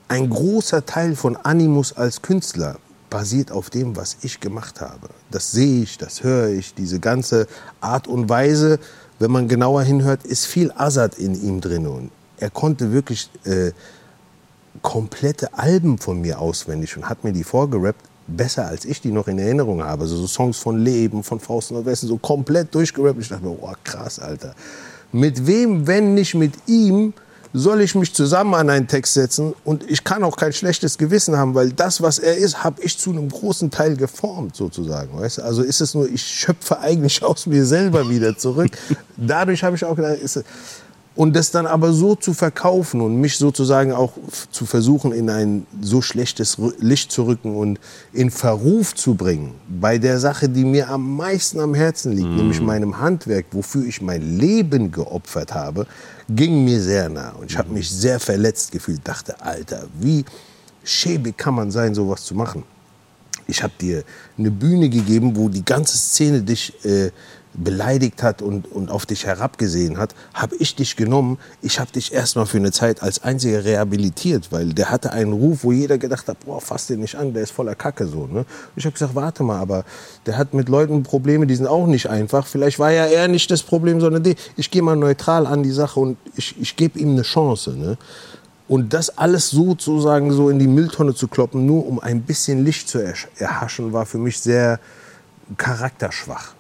ein großer Teil von Animus als Künstler basiert auf dem, was ich gemacht habe. Das sehe ich, das höre ich, diese ganze Art und Weise, wenn man genauer hinhört, ist viel Assad in ihm drin. Und er konnte wirklich äh, komplette Alben von mir auswendig und hat mir die vorgerappt, besser als ich die noch in Erinnerung habe. Also so Songs von Leben, von Faust und Westen, so komplett durchgerappt. Ich dachte mir, oh krass, Alter. Mit wem, wenn nicht mit ihm, soll ich mich zusammen an einen Text setzen und ich kann auch kein schlechtes Gewissen haben, weil das, was er ist, habe ich zu einem großen Teil geformt sozusagen. Weißt? Also ist es nur, ich schöpfe eigentlich aus mir selber wieder zurück. Dadurch habe ich auch gedacht, ist es, und das dann aber so zu verkaufen und mich sozusagen auch zu versuchen, in ein so schlechtes Licht zu rücken und in Verruf zu bringen, bei der Sache, die mir am meisten am Herzen liegt, nämlich meinem Handwerk, wofür ich mein Leben geopfert habe, ging mir sehr nah. Und ich habe mich sehr verletzt gefühlt, dachte, Alter, wie schäbig kann man sein, sowas zu machen? ich habe dir eine Bühne gegeben, wo die ganze Szene dich äh, beleidigt hat und, und auf dich herabgesehen hat, habe ich dich genommen. Ich habe dich erstmal für eine Zeit als einziger rehabilitiert, weil der hatte einen Ruf, wo jeder gedacht hat, boah, fass den nicht an, der ist voller Kacke so. Ne? Ich habe gesagt, warte mal, aber der hat mit Leuten Probleme, die sind auch nicht einfach. Vielleicht war ja er nicht das Problem, sondern die. Ich gehe mal neutral an die Sache und ich, ich gebe ihm eine Chance. Ne? Und das alles sozusagen so in die Mülltonne zu kloppen, nur um ein bisschen Licht zu erhaschen, war für mich sehr, charakterschwach.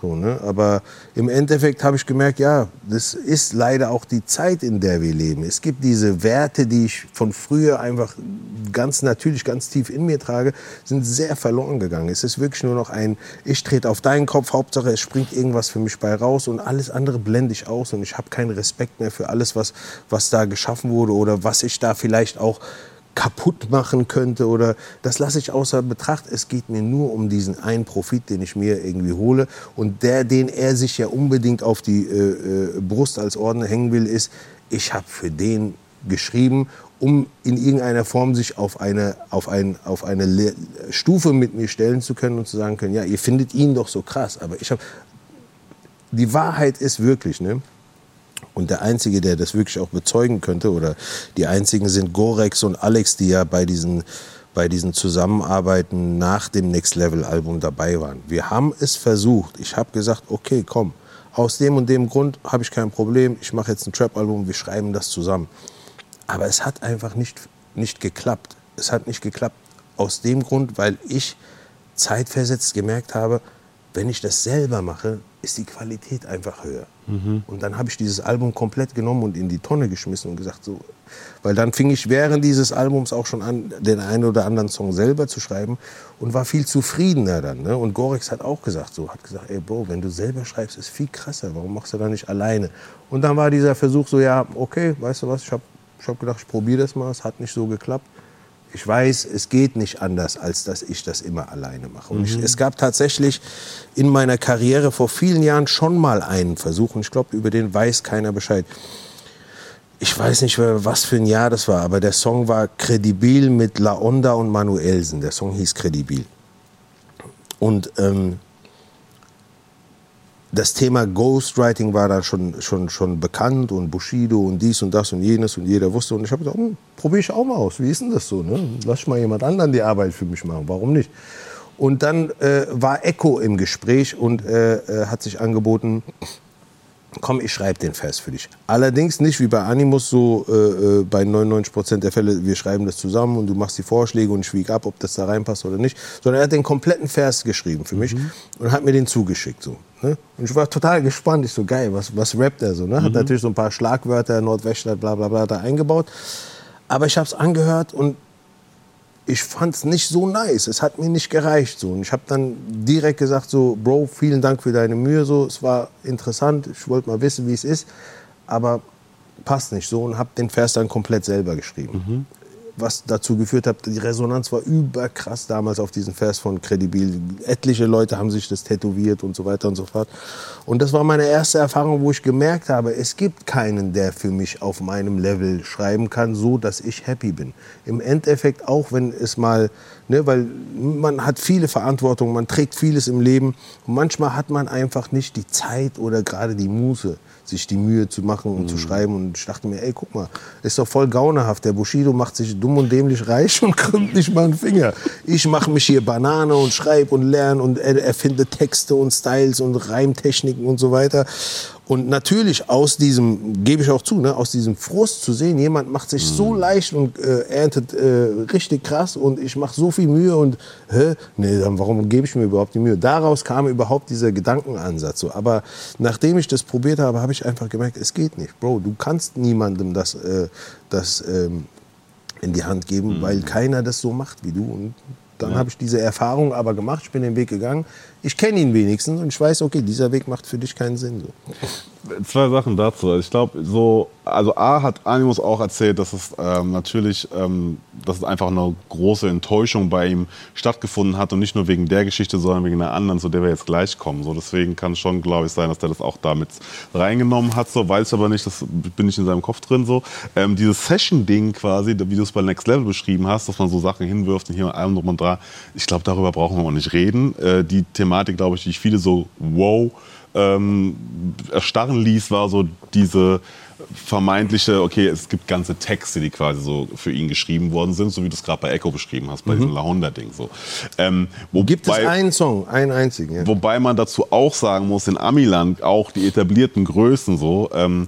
So, ne? Aber im Endeffekt habe ich gemerkt, ja, das ist leider auch die Zeit, in der wir leben. Es gibt diese Werte, die ich von früher einfach ganz natürlich, ganz tief in mir trage, sind sehr verloren gegangen. Es ist wirklich nur noch ein, ich trete auf deinen Kopf, Hauptsache es springt irgendwas für mich bei raus und alles andere blende ich aus und ich habe keinen Respekt mehr für alles, was, was da geschaffen wurde oder was ich da vielleicht auch kaputt machen könnte oder das lasse ich außer Betracht. Es geht mir nur um diesen einen Profit, den ich mir irgendwie hole und der, den er sich ja unbedingt auf die äh, äh, Brust als Orden hängen will, ist, ich habe für den geschrieben, um in irgendeiner Form sich auf eine, auf ein, auf eine Stufe mit mir stellen zu können und zu sagen können, ja, ihr findet ihn doch so krass, aber ich habe, die Wahrheit ist wirklich, ne? Und der Einzige, der das wirklich auch bezeugen könnte, oder die Einzigen sind Gorex und Alex, die ja bei diesen, bei diesen Zusammenarbeiten nach dem Next Level Album dabei waren. Wir haben es versucht. Ich habe gesagt, okay, komm, aus dem und dem Grund habe ich kein Problem. Ich mache jetzt ein Trap-Album, wir schreiben das zusammen. Aber es hat einfach nicht, nicht geklappt. Es hat nicht geklappt aus dem Grund, weil ich zeitversetzt gemerkt habe, wenn ich das selber mache, ist die Qualität einfach höher. Und dann habe ich dieses Album komplett genommen und in die Tonne geschmissen und gesagt, so, weil dann fing ich während dieses Albums auch schon an, den einen oder anderen Song selber zu schreiben und war viel zufriedener dann. Ne? Und Gorex hat auch gesagt, so, hat gesagt, ey Bro, wenn du selber schreibst, ist viel krasser, warum machst du da nicht alleine? Und dann war dieser Versuch so, ja, okay, weißt du was, ich habe ich hab gedacht, ich probiere das mal, es hat nicht so geklappt. Ich weiß, es geht nicht anders, als dass ich das immer alleine mache. Und ich, es gab tatsächlich in meiner Karriere vor vielen Jahren schon mal einen Versuch, und ich glaube, über den weiß keiner Bescheid. Ich weiß nicht, was für ein Jahr das war, aber der Song war Credibil mit La Onda und Manuelsen. Der Song hieß Credibil. Und ähm, das Thema Ghostwriting war da schon, schon, schon bekannt und Bushido und dies und das und jenes und jeder wusste. Und ich habe gedacht, hm, probiere ich auch mal aus. Wie ist denn das so? Ne? Lass ich mal jemand anderen die Arbeit für mich machen. Warum nicht? Und dann äh, war Echo im Gespräch und äh, äh, hat sich angeboten, komm, ich schreibe den Vers für dich. Allerdings nicht wie bei Animus so äh, äh, bei 99% der Fälle, wir schreiben das zusammen und du machst die Vorschläge und ich wiege ab, ob das da reinpasst oder nicht, sondern er hat den kompletten Vers geschrieben für mich und hat mir den zugeschickt. So, ne? Und ich war total gespannt. Ich so, geil, was, was rappt er so? Ne? Hat natürlich so ein paar Schlagwörter, Nordweststadt, bla bla bla da eingebaut. Aber ich habe es angehört und ich fand es nicht so nice. Es hat mir nicht gereicht. So. Und ich habe dann direkt gesagt, so, Bro, vielen Dank für deine Mühe. So. Es war interessant. Ich wollte mal wissen, wie es ist. Aber passt nicht so. Und habe den Vers dann komplett selber geschrieben. Was dazu geführt hat, die Resonanz war überkrass damals auf diesen Vers von Credibil. Etliche Leute haben sich das tätowiert und so weiter und so fort. Und das war meine erste Erfahrung, wo ich gemerkt habe, es gibt keinen, der für mich auf meinem Level schreiben kann, so dass ich happy bin. Im Endeffekt auch, wenn es mal, ne, weil man hat viele Verantwortungen, man trägt vieles im Leben und manchmal hat man einfach nicht die Zeit oder gerade die Muße, sich die Mühe zu machen und zu schreiben. Und ich dachte mir, ey, guck mal, ist doch voll gaunerhaft. Der Bushido macht sich dumm und dämlich reich und krümmt nicht mal einen Finger. Ich mache mich hier Banane und schreibe und lerne und er- erfinde Texte und Styles und Reimtechniken und so weiter. Und natürlich aus diesem, gebe ich auch zu, ne, aus diesem Frust zu sehen, jemand macht sich so leicht und äh, erntet äh, richtig krass und ich mache so viel Mühe und, hä, nee, dann warum gebe ich mir überhaupt die Mühe? Daraus kam überhaupt dieser Gedankenansatz. So. Aber nachdem ich das probiert habe, habe ich einfach gemerkt, es geht nicht. Bro, du kannst niemandem das, äh, das ähm, in die Hand geben, weil keiner das so macht wie du. Und dann habe ich diese Erfahrung aber gemacht, ich bin den Weg gegangen. Ich kenne ihn wenigstens und ich weiß, okay, dieser Weg macht für dich keinen Sinn. So. Zwei Sachen dazu. Also ich glaube, so, also A hat Animus auch erzählt, dass es ähm, natürlich, ähm, dass es einfach eine große Enttäuschung bei ihm stattgefunden hat und nicht nur wegen der Geschichte, sondern wegen einer anderen, zu der wir jetzt gleich kommen. So, deswegen kann schon, glaube ich, sein, dass der das auch damit reingenommen hat. So, weiß aber nicht, das bin ich in seinem Kopf drin. So, ähm, dieses Session-Ding quasi, wie du es bei Next Level beschrieben hast, dass man so Sachen hinwirft und hier und allem drum und dran. Ich glaube, darüber brauchen wir auch nicht reden. Äh, die Thematik, glaube ich, die viele so wow ähm, erstarren ließ, war so diese vermeintliche, okay, es gibt ganze Texte, die quasi so für ihn geschrieben worden sind, so wie du es gerade bei Echo beschrieben hast, bei diesem La Honda-Ding. So. Ähm, wobei, Gibt es einen Song, einen einzigen? Ja? Wobei man dazu auch sagen muss, in Amiland auch die etablierten Größen so, ähm,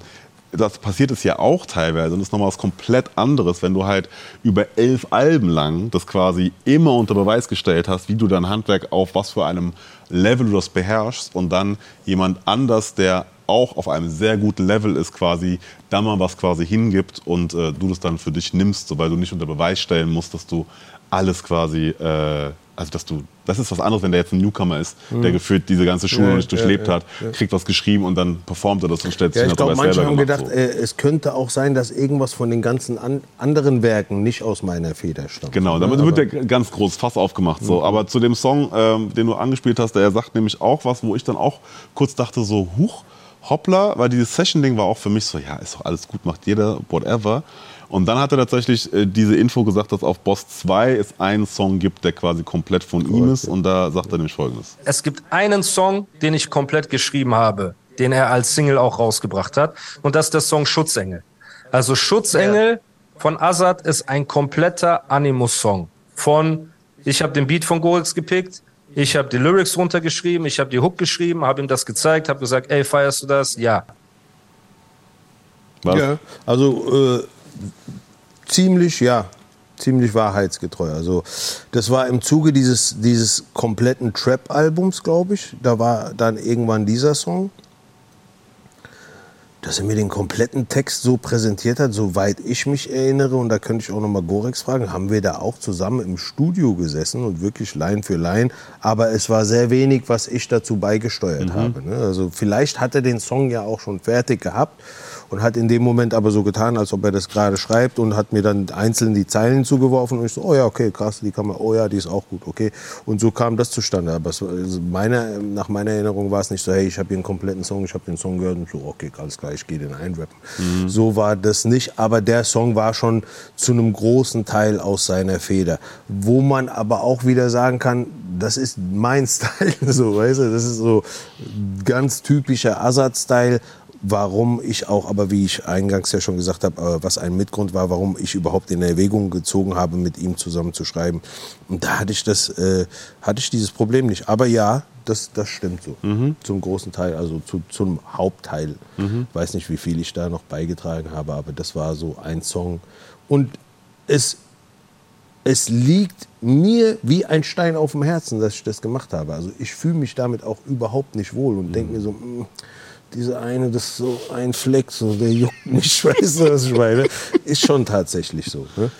das passiert es ja auch teilweise und das ist nochmal was komplett anderes, wenn du halt über elf Alben lang das quasi immer unter Beweis gestellt hast, wie du dein Handwerk auf was für einem Level du das beherrschst und dann jemand anders, der auch auf einem sehr guten Level ist, quasi da mal was quasi hingibt und äh, du das dann für dich nimmst, so, weil du nicht unter Beweis stellen musst, dass du alles quasi, äh, also dass du, das ist was anderes, wenn der jetzt ein Newcomer ist, der gefühlt diese ganze Schule Mhm. Ja, nicht durchlebt ja, hat, kriegt was geschrieben und dann performt er das und stellt sich Ja, ich es manche selber haben gedacht, so. äh, es könnte auch sein, dass irgendwas von den ganzen an, anderen Werken nicht aus meiner Feder stammt. Genau, damit wird der ganz groß Fass aufgemacht. So. Aber zu dem Song, ähm, den du angespielt hast, der sagt nämlich auch was, wo ich dann auch kurz dachte, so, huch, hoppla, weil dieses Session-Ding war auch für mich so, ja, ist doch alles gut, macht jeder, whatever. Und dann hat er tatsächlich äh, diese Info gesagt, dass auf Boss 2 es einen Song gibt, der quasi komplett von ihm ist. Und da sagt er nämlich folgendes. Es gibt einen Song, den ich komplett geschrieben habe, den er als Single auch rausgebracht hat. Und das ist der Song Schutzengel. Also Schutzengel von Azad ist ein kompletter Animus-Song. Von, ich habe den Beat von Gorix gepickt, ich habe die Lyrics runtergeschrieben, ich habe die Hook geschrieben, habe ihm das gezeigt, habe gesagt, ey, feierst du das? Ja. Was? Ja, also äh, ziemlich, ja, ziemlich wahrheitsgetreu. Also das war im Zuge dieses, dieses kompletten Trap-Albums, glaube ich. Da war dann irgendwann dieser Song. Dass er mir den kompletten Text so präsentiert hat, soweit ich mich erinnere, und da könnte ich auch nochmal Gorex fragen, haben wir da auch zusammen im Studio gesessen und wirklich Line für Line. Aber es war sehr wenig, was ich dazu beigesteuert habe. Ne? Also vielleicht hat er den Song ja auch schon fertig gehabt und hat in dem Moment aber so getan, als ob er das gerade schreibt und hat mir dann einzeln die Zeilen zugeworfen und ich so, oh ja, okay, krass, die kann man, oh ja, die ist auch gut, okay. Und so kam das zustande. Aber es, also meine, nach meiner Erinnerung war es nicht so, hey, ich habe hier einen kompletten Song, ich habe den Song gehört und so, okay, alles klar, ich gehe den einrappen. So war das nicht, aber der Song war schon zu einem großen Teil aus seiner Feder. Wo man aber auch wieder sagen kann, das ist mein Style, so, weißt du, das ist so ganz typischer Assad-Style, warum ich auch, aber wie ich eingangs ja schon gesagt habe, äh, was ein Mitgrund war, warum ich überhaupt in Erwägung gezogen habe, mit ihm zusammen zu schreiben. Und da hatte ich das, äh, hatte ich dieses Problem nicht. Aber ja, das, das stimmt so. Zum großen Teil, also zu, zum Hauptteil. Weiß nicht, wie viel ich da noch beigetragen habe, aber das war so ein Song. Und es es liegt mir wie ein Stein auf dem Herzen, dass ich das gemacht habe. Also ich fühle mich damit auch überhaupt nicht wohl und denke mir so, "Mm, diese eine, das ist so ein Fleck, so, der juckt mich, weißt du, was ich meine? Ist schon tatsächlich so. Ne?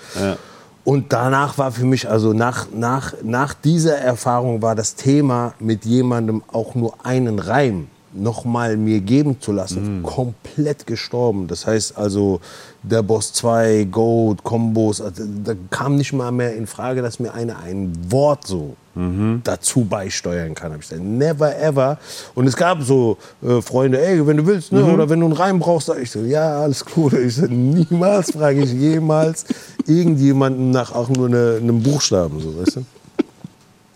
Und danach war für mich, also nach, nach, nach dieser Erfahrung war das Thema, mit jemandem auch nur einen Reim nochmal mir geben zu lassen, komplett gestorben. Das heißt also, der Boss 2, Goat, Kombos, also, da kam nicht mal mehr in Frage, dass mir einer ein Wort so dazu beisteuern kann. Hab ich gesagt, never ever. Und es gab so äh, Freunde, ey, wenn du willst, ne, oder wenn du einen Reim brauchst, sag ich so, ja, alles gut. Ich so, niemals frage ich jemals irgendjemanden nach auch nur eine, einem Buchstaben, so, weißt du?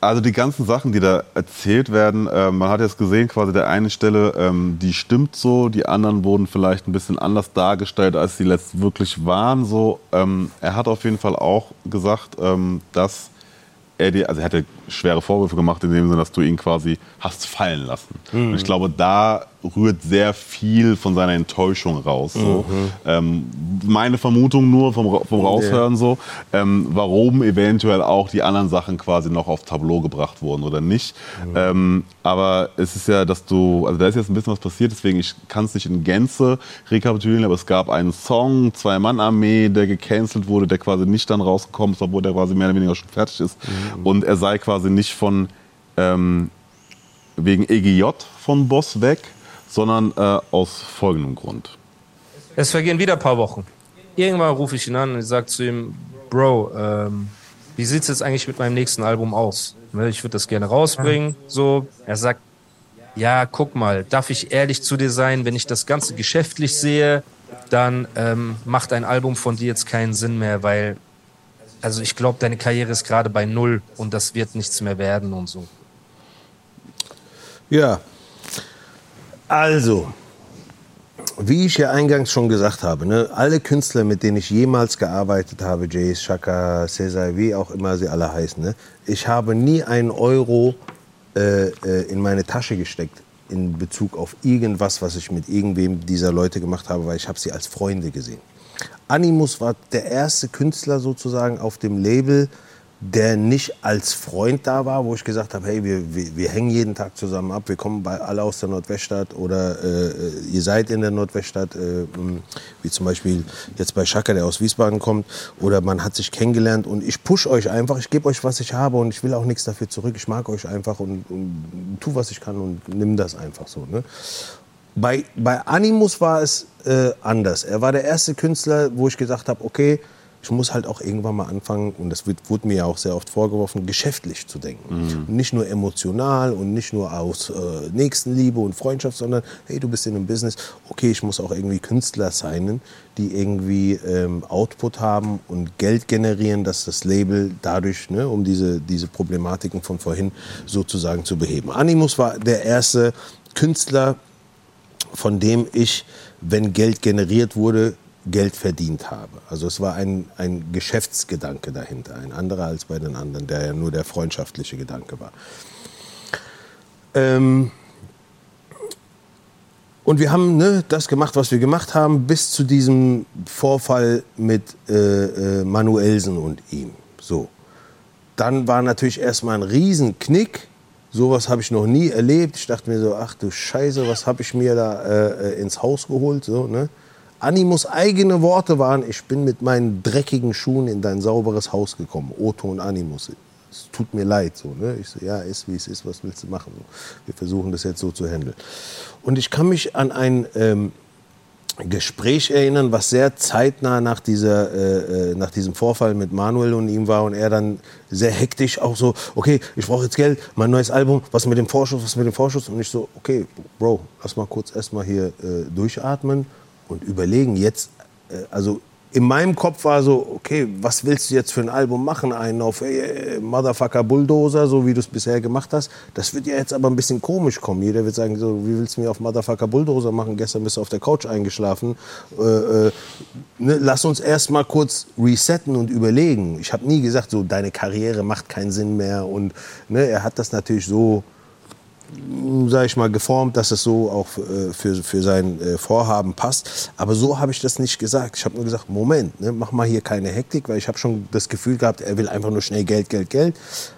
Also die ganzen Sachen, die da erzählt werden, äh, man hat jetzt gesehen, quasi der eine Stelle, ähm, die stimmt so, die anderen wurden vielleicht ein bisschen anders dargestellt, als sie letzt wirklich waren. So, ähm, er hat auf jeden Fall auch gesagt, ähm, dass er dir, also er hätte schwere Vorwürfe gemacht in dem Sinne, dass du ihn quasi hast fallen lassen. Und ich glaube, da rührt sehr viel von seiner Enttäuschung raus. So. Ähm, meine Vermutung nur vom, vom Raushören so, ähm, warum eventuell auch die anderen Sachen quasi noch auf Tableau gebracht wurden oder nicht. Ähm, aber es ist ja, dass du, also da ist jetzt ein bisschen was passiert, deswegen ich kann es nicht in Gänze rekapitulieren, aber es gab einen Song, Zwei-Mann-Armee, der gecancelt wurde, der quasi nicht dann rausgekommen ist, obwohl der quasi mehr oder weniger schon fertig ist. Und er sei quasi nicht von ähm, wegen EGJ von Boss weg, sondern äh, aus folgendem Grund. Es vergehen wieder ein paar Wochen. Irgendwann rufe ich ihn an und ich sage zu ihm, Bro, ähm, wie sieht's jetzt eigentlich mit meinem nächsten Album aus? Ne, Ich würde das gerne rausbringen. So, er sagt, ja, guck mal, darf ich ehrlich zu dir sein, wenn ich das Ganze geschäftlich sehe, dann ähm, macht ein Album von dir jetzt keinen Sinn mehr, weil, also ich glaube, deine Karriere ist gerade bei null und das wird nichts mehr werden und so. Ja. Also, wie ich ja eingangs schon gesagt habe, ne, alle Künstler, mit denen ich jemals gearbeitet habe, Jace, Shaka, Cesar, wie auch immer sie alle heißen, ne, ich habe nie einen Euro äh, äh, in meine Tasche gesteckt in Bezug auf irgendwas, was ich mit irgendwem dieser Leute gemacht habe, weil ich habe sie als Freunde gesehen. Animus war der erste Künstler sozusagen auf dem Label, der nicht als Freund da war, wo ich gesagt habe, hey, wir, wir, wir hängen jeden Tag zusammen ab, wir kommen bei, alle aus der Nordweststadt oder äh, ihr seid in der Nordweststadt, äh, wie zum Beispiel jetzt bei Schaka, der aus Wiesbaden kommt, oder man hat sich kennengelernt und ich push euch einfach, ich gebe euch, was ich habe und ich will auch nichts dafür zurück, ich mag euch einfach und, und tu, was ich kann und nimm das einfach so. Ne? Bei, bei Animus war es äh, anders. Er war der erste Künstler, wo ich gesagt habe, okay, ich muss halt auch irgendwann mal anfangen, und das wird, wurde mir ja auch sehr oft vorgeworfen, geschäftlich zu denken. Und nicht nur emotional und nicht nur aus äh, Nächstenliebe und Freundschaft, sondern hey, du bist in einem Business, okay, ich muss auch irgendwie Künstler sein, die irgendwie ähm, Output haben und Geld generieren, dass das Label dadurch, ne, um diese, diese Problematiken von vorhin sozusagen zu beheben. Animus war der erste Künstler, von dem ich, wenn Geld generiert wurde, Geld verdient habe. Also es war ein, ein Geschäftsgedanke dahinter, ein anderer als bei den anderen, der ja nur der freundschaftliche Gedanke war. Ähm und wir haben ne, das gemacht, was wir gemacht haben, bis zu diesem Vorfall mit äh, äh, Manuelsen und ihm. So. Dann war natürlich erstmal ein Riesenknick. Sowas habe ich noch nie erlebt. Ich dachte mir so, ach du Scheiße, was habe ich mir da äh, äh ins Haus geholt? So, ne? Animus eigene Worte waren, ich bin mit meinen dreckigen Schuhen in dein sauberes Haus gekommen. Otto und Animus. Es tut mir leid. So, ne? Ich so, ja, ist wie es ist, was willst du machen? Wir versuchen das jetzt so zu handeln. Und ich kann mich an ein ähm, Gespräch erinnern, was sehr zeitnah nach, dieser, äh, äh, nach diesem Vorfall mit Manuel und ihm war und er dann sehr hektisch auch so, okay, ich brauche jetzt Geld, mein neues Album, was mit dem Vorschuss, was mit dem Vorschuss? Und ich so, okay, Bro, lass mal kurz erstmal hier äh, durchatmen und überlegen jetzt, äh, also in meinem Kopf war so, okay, was willst du jetzt für ein Album machen? Einen auf äh, Motherfucker Bulldozer, so wie du es bisher gemacht hast. Das wird ja jetzt aber ein bisschen komisch kommen. Jeder wird sagen, so, wie willst du mir auf Motherfucker Bulldozer machen? Gestern bist du auf der Couch eingeschlafen. Äh, äh, ne, lass uns erst mal kurz resetten und überlegen. Ich habe nie gesagt, so, deine Karriere macht keinen Sinn mehr. Und ne, er hat das natürlich so sage ich mal, geformt, dass es so auch äh, für, für sein äh, Vorhaben passt. Aber so habe ich das nicht gesagt. Ich habe nur gesagt, Moment, ne, mach mal hier keine Hektik, weil ich habe schon das Gefühl gehabt, er will einfach nur schnell Geld, Geld, Geld.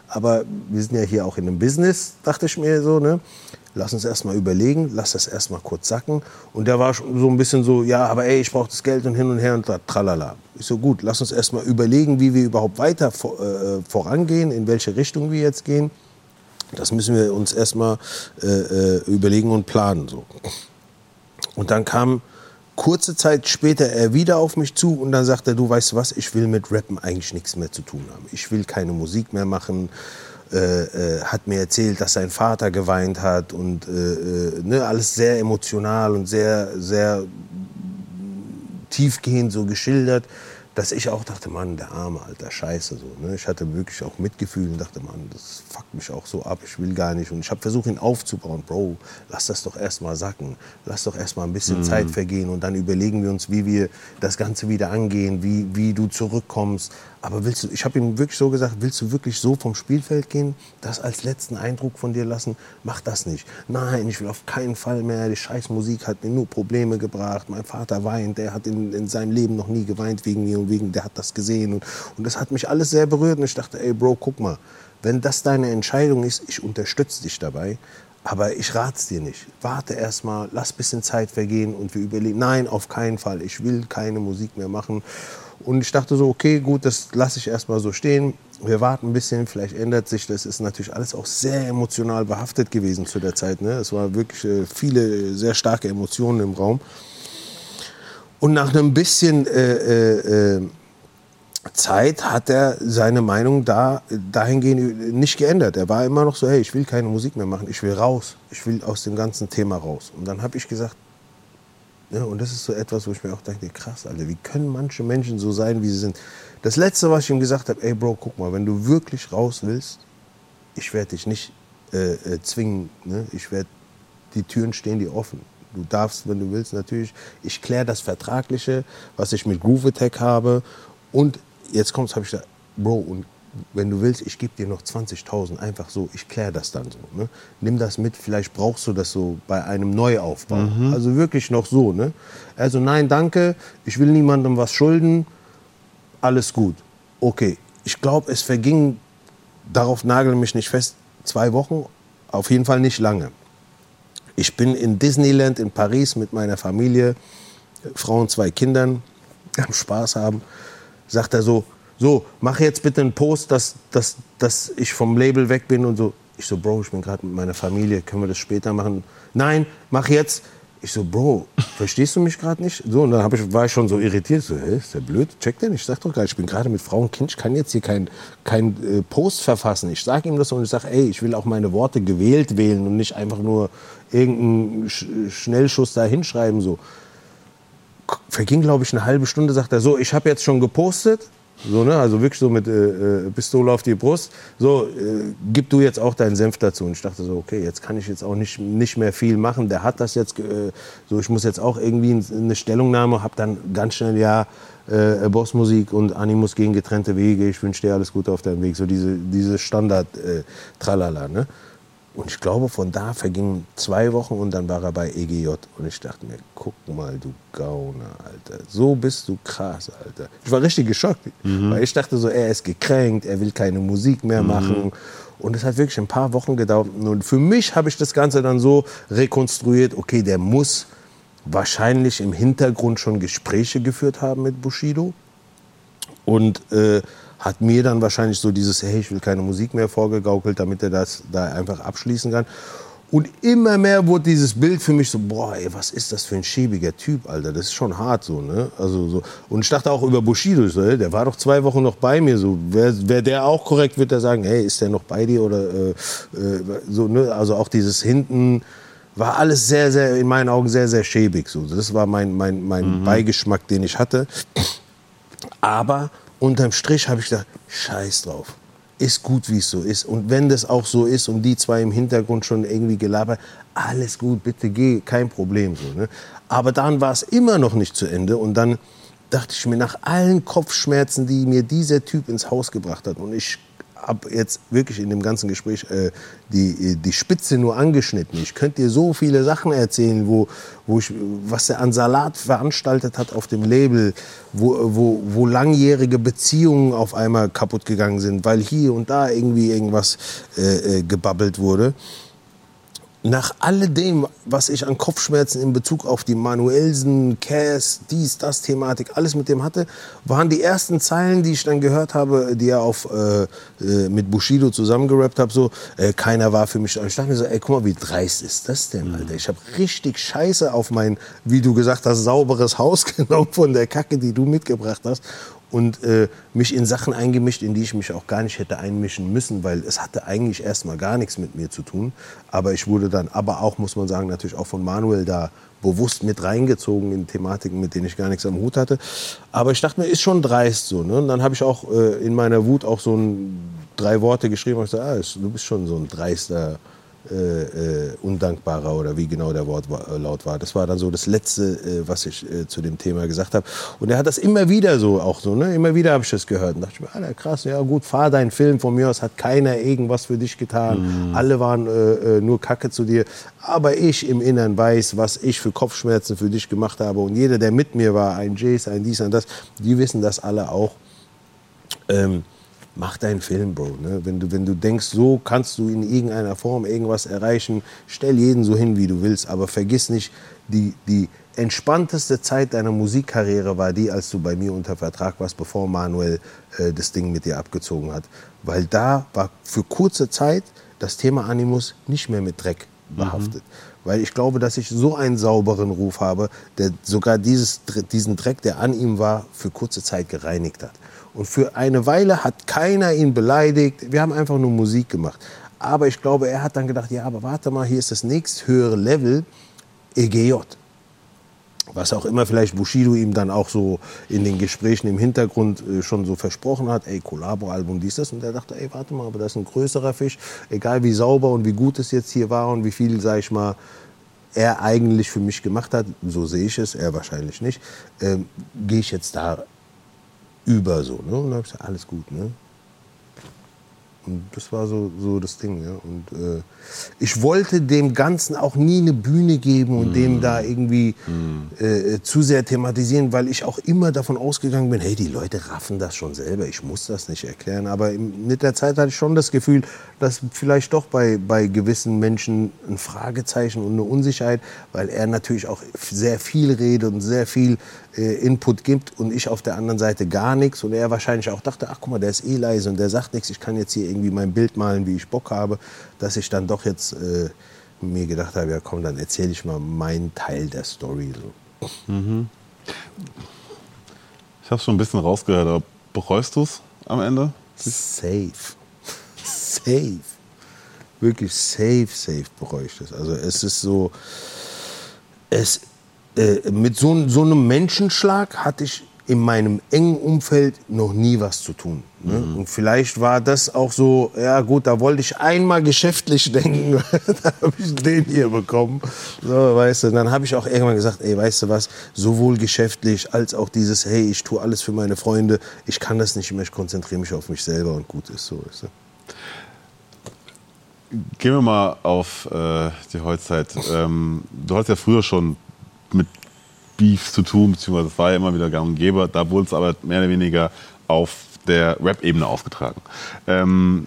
Aber wir sind ja hier auch in einem Business, dachte ich mir so, ne? Lass uns erst mal überlegen, lass das erst mal kurz sacken. Und der war so ein bisschen so, ja, aber ey, ich brauche das Geld und hin und her und tralala. Ich so, gut, lass uns erst mal überlegen, wie wir überhaupt weiter vor, äh, vorangehen, in welche Richtung wir jetzt gehen. Das müssen wir uns erstmal äh, äh, überlegen und planen. So. Und dann kam kurze Zeit später er wieder auf mich zu und dann sagte er, du weißt was, ich will mit Rappen eigentlich nichts mehr zu tun haben. Ich will keine Musik mehr machen. Äh, äh, hat mir erzählt, dass sein Vater geweint hat und äh, äh ne, alles sehr emotional und sehr, sehr tiefgehend so geschildert dass ich auch dachte, Mann, der arme Alter, scheiße so. Ne? Ich hatte wirklich auch Mitgefühl und dachte, Mann, das fuckt mich auch so ab, ich will gar nicht. Und ich habe versucht, ihn aufzubauen. Bro, lass das doch erstmal sacken. Lass doch erstmal ein bisschen mhm. Zeit vergehen und dann überlegen wir uns, wie wir das Ganze wieder angehen, wie, wie du zurückkommst. Aber willst du, ich habe ihm wirklich so gesagt, willst du wirklich so vom Spielfeld gehen, das als letzten Eindruck von dir lassen? Mach das nicht. Nein, ich will auf keinen Fall mehr. Die Scheißmusik hat mir nur Probleme gebracht. Mein Vater weint, der hat in, in seinem Leben noch nie geweint wegen mir und wegen, der hat das gesehen. Und, und das hat mich alles sehr berührt. Und ich dachte, ey Bro, guck mal, wenn das deine Entscheidung ist, ich unterstütze dich dabei. Aber ich rat's dir nicht. Warte erst mal, lass ein bisschen Zeit vergehen und wir überlegen. Nein, auf keinen Fall. Ich will keine Musik mehr machen. Und ich dachte so, okay, gut, das lasse ich erstmal so stehen. Wir warten ein bisschen, vielleicht ändert sich das. Ist natürlich alles auch sehr emotional behaftet gewesen zu der Zeit. Ne? Es waren wirklich äh, viele sehr starke Emotionen im Raum. Und nach einem bisschen äh, äh, äh Zeit hat er seine Meinung da, dahingehend nicht geändert. Er war immer noch so, hey, ich will keine Musik mehr machen, ich will raus, ich will aus dem ganzen Thema raus. Und dann habe ich gesagt, ja, und das ist so etwas, wo ich mir auch denke, krass, Alter, wie können manche Menschen so sein, wie sie sind? Das Letzte, was ich ihm gesagt habe, ey Bro, guck mal, wenn du wirklich raus willst, ich werde dich nicht äh, äh, zwingen. Ne? Ich werde, die Türen stehen dir offen. Du darfst, wenn du willst, natürlich. Ich kläre das Vertragliche, was ich mit Groove Attack habe. Und jetzt kommt's, habe ich gesagt, Bro, und wenn du willst, ich gebe dir noch 20.000, einfach so, ich kläre das dann so. Ne? Nimm das mit, vielleicht brauchst du das so bei einem Neuaufbau. Also wirklich noch so. Ne? Also nein, danke, ich will niemandem was schulden, alles gut. Okay, ich glaube, es verging, darauf nagel mich nicht fest, zwei Wochen, auf jeden Fall nicht lange. Ich bin in Disneyland in Paris mit meiner Familie, Frau und zwei Kindern, am Spaß haben. Sagt er so, so, mach jetzt bitte einen Post, dass, dass, dass ich vom Label weg bin und so. Ich so, Bro, ich bin gerade mit meiner Familie, können wir das später machen? Nein, mach jetzt. Ich so, Bro, verstehst du mich gerade nicht? So, und dann ich, war ich schon so irritiert. So, hä, ist der blöd? Check den? Ich sag doch gar, ich bin gerade mit Frau und Kind, ich kann jetzt hier keinen kein, äh, Post verfassen. Ich sag ihm das und ich sag, ey, ich will auch meine Worte gewählt wählen und nicht einfach nur irgendeinen Sch Schnellschuss da hinschreiben. So. Verging, glaube ich, eine halbe Stunde, sagt er, so, ich habe jetzt schon gepostet. So, ne? Also wirklich so mit äh, äh, Pistole auf die Brust. So, äh, gib du jetzt auch deinen Senf dazu. Und ich dachte so, okay, jetzt kann ich jetzt auch nicht, nicht mehr viel machen. Der hat das jetzt, äh, so ich muss jetzt auch irgendwie eine Stellungnahme, hab dann ganz schnell, ja, äh, Bossmusik und Animus gehen getrennte Wege. Ich wünsche dir alles Gute auf deinem Weg. So diese, diese Standard-Tralala, ne? Und ich glaube, von da vergingen zwei Wochen und dann war er bei EGJ. Und ich dachte mir, guck mal, du Gauner, Alter. So bist du krass, Alter. Ich war richtig geschockt. Weil ich dachte so, er ist gekränkt, er will keine Musik mehr machen. Und es hat wirklich ein paar Wochen gedauert. Und für mich habe ich das Ganze dann so rekonstruiert, okay, der muss wahrscheinlich im Hintergrund schon Gespräche geführt haben mit Bushido und äh, hat mir dann wahrscheinlich so dieses, hey, ich will keine Musik mehr vorgegaukelt, damit er das da einfach abschließen kann. Und immer mehr wurde dieses Bild für mich so, boah, ey, was ist das für ein schäbiger Typ, Alter, das ist schon hart so, ne? Also so. Und ich dachte auch über Bushido, so, ey, der war doch zwei Wochen noch bei mir, so. Wäre wär der auch korrekt, wird er sagen, hey, ist der noch bei dir oder äh, äh, so, ne? Also auch dieses hinten war alles sehr, sehr, in meinen Augen sehr, sehr schäbig, so. Das war mein, mein, mein Beigeschmack, den ich hatte. Aber unterm Strich habe ich gedacht, scheiß drauf. Ist gut, wie es so ist. Und wenn das auch so ist und die zwei im Hintergrund schon irgendwie gelabert, alles gut, bitte geh, kein Problem. So, ne? Aber dann war es immer noch nicht zu Ende und dann dachte ich mir, nach allen Kopfschmerzen, die mir dieser Typ ins Haus gebracht hat, und ich habe jetzt wirklich in dem ganzen Gespräch äh, die, die Spitze nur angeschnitten. Ich könnte dir so viele Sachen erzählen, wo, wo ich, was er an Salat veranstaltet hat auf dem Label, wo, wo, wo langjährige Beziehungen auf einmal kaputt gegangen sind, weil hier und da irgendwie irgendwas äh, äh, gebabbelt wurde nach alledem, was ich an Kopfschmerzen in Bezug auf die Manuelsen, Cass, dies, das Thematik, alles mit dem hatte, waren die ersten Zeilen, die ich dann gehört habe, die er auf, äh, äh, mit Bushido zusammengerappt hat, so, äh, keiner war für mich. Und ich dachte mir so, ey, guck mal, wie dreist ist das denn, Alter? Ich habe richtig Scheiße auf mein, wie du gesagt hast, sauberes Haus genommen von der Kacke, die du mitgebracht hast und äh, mich in Sachen eingemischt, in die ich mich auch gar nicht hätte einmischen müssen, weil es hatte eigentlich erstmal gar nichts mit mir zu tun. Aber ich wurde dann, aber auch, muss man sagen, natürlich auch von Manuel da bewusst mit reingezogen in Thematiken, mit denen ich gar nichts am Hut hatte. Aber ich dachte mir, ist schon dreist so. Ne? Und dann habe ich auch äh, in meiner Wut auch so ein, drei Worte geschrieben und ich gesagt, ah, du bist schon so ein dreister äh, äh, undankbarer oder wie genau der Wortlaut war. Das war dann so das Letzte, äh, was ich äh, zu dem Thema gesagt habe. Und er hat das immer wieder so, auch so, ne? immer wieder habe ich das gehört. Und dachte ich mir, Alter, krass, ja gut, fahr deinen Film, von mir aus hat keiner irgendwas für dich getan. Alle waren äh, äh, nur Kacke zu dir. Aber ich im Innern weiß, was ich für Kopfschmerzen für dich gemacht habe. Und jeder, der mit mir war, ein Jace, ein dies, ein das, die wissen das alle auch. Ähm, mach deinen Film, Bro. Ne? Wenn, du, wenn du denkst, so kannst du in irgendeiner Form irgendwas erreichen, stell jeden so hin, wie du willst. Aber vergiss nicht, die, die entspannteste Zeit deiner Musikkarriere war die, als du bei mir unter Vertrag warst, bevor Manuel äh, das Ding mit dir abgezogen hat. Weil da war für kurze Zeit das Thema Animus nicht mehr mit Dreck behaftet. Weil ich glaube, dass ich so einen sauberen Ruf habe, der sogar dieses, diesen Dreck, der an ihm war, für kurze Zeit gereinigt hat. Und für eine Weile hat keiner ihn beleidigt. Wir haben einfach nur Musik gemacht. Aber ich glaube, er hat dann gedacht, ja, aber warte mal, hier ist das nächsthöhere Level, EGJ. Was auch immer vielleicht Bushido ihm dann auch so in den Gesprächen im Hintergrund äh, schon so versprochen hat, ey, Collabo-Album, dies, das. Und er dachte, ey, warte mal, aber das ist ein größerer Fisch. Egal wie sauber und wie gut es jetzt hier war und wie viel, sag ich mal, er eigentlich für mich gemacht hat, so sehe ich es, er wahrscheinlich nicht, ähm, gehe ich jetzt da über so. Ne? Und dann habe ich gesagt, alles gut. Ne? Und das war so, so das Ding. Ja. Und äh, ich wollte dem Ganzen auch nie eine Bühne geben und dem da irgendwie äh, zu sehr thematisieren, weil ich auch immer davon ausgegangen bin, hey, die Leute raffen das schon selber, ich muss das nicht erklären. Aber im- mit der Zeit hatte ich schon das Gefühl, dass vielleicht doch bei, bei gewissen Menschen ein Fragezeichen und eine Unsicherheit, weil er natürlich auch sehr viel redet und sehr viel äh, Input gibt und ich auf der anderen Seite gar nichts. Und er wahrscheinlich auch dachte, ach guck mal, der ist eh leise und der sagt nichts, ich kann jetzt hier irgendwie mein Bild malen, wie ich Bock habe, dass ich dann doch jetzt äh, mir gedacht habe, ja komm, dann erzähle ich mal meinen Teil der Story. So. Ich habe schon ein bisschen rausgehört, aber bereust du es am Ende? Safe. Safe. Wirklich safe, safe bereue ich das. Also es ist so, es, äh, mit so, so einem Menschenschlag hatte ich in meinem engen Umfeld noch nie was zu tun. Ne? Und vielleicht war das auch so, ja gut, da wollte ich einmal geschäftlich denken, da habe ich den hier bekommen. So, weißt du, dann habe ich auch irgendwann gesagt, ey, weißt du was, sowohl geschäftlich als auch dieses, hey, ich tue alles für meine Freunde, ich kann das nicht mehr, ich konzentriere mich auf mich selber und gut ist so. Weißt du? Gehen wir mal auf äh, die Heutzeit. Ähm, du hast ja früher schon mit Beef zu tun, beziehungsweise es war ja immer wieder gang und gäbe. Da wurde es aber mehr oder weniger auf der Rap-Ebene ausgetragen. Ähm,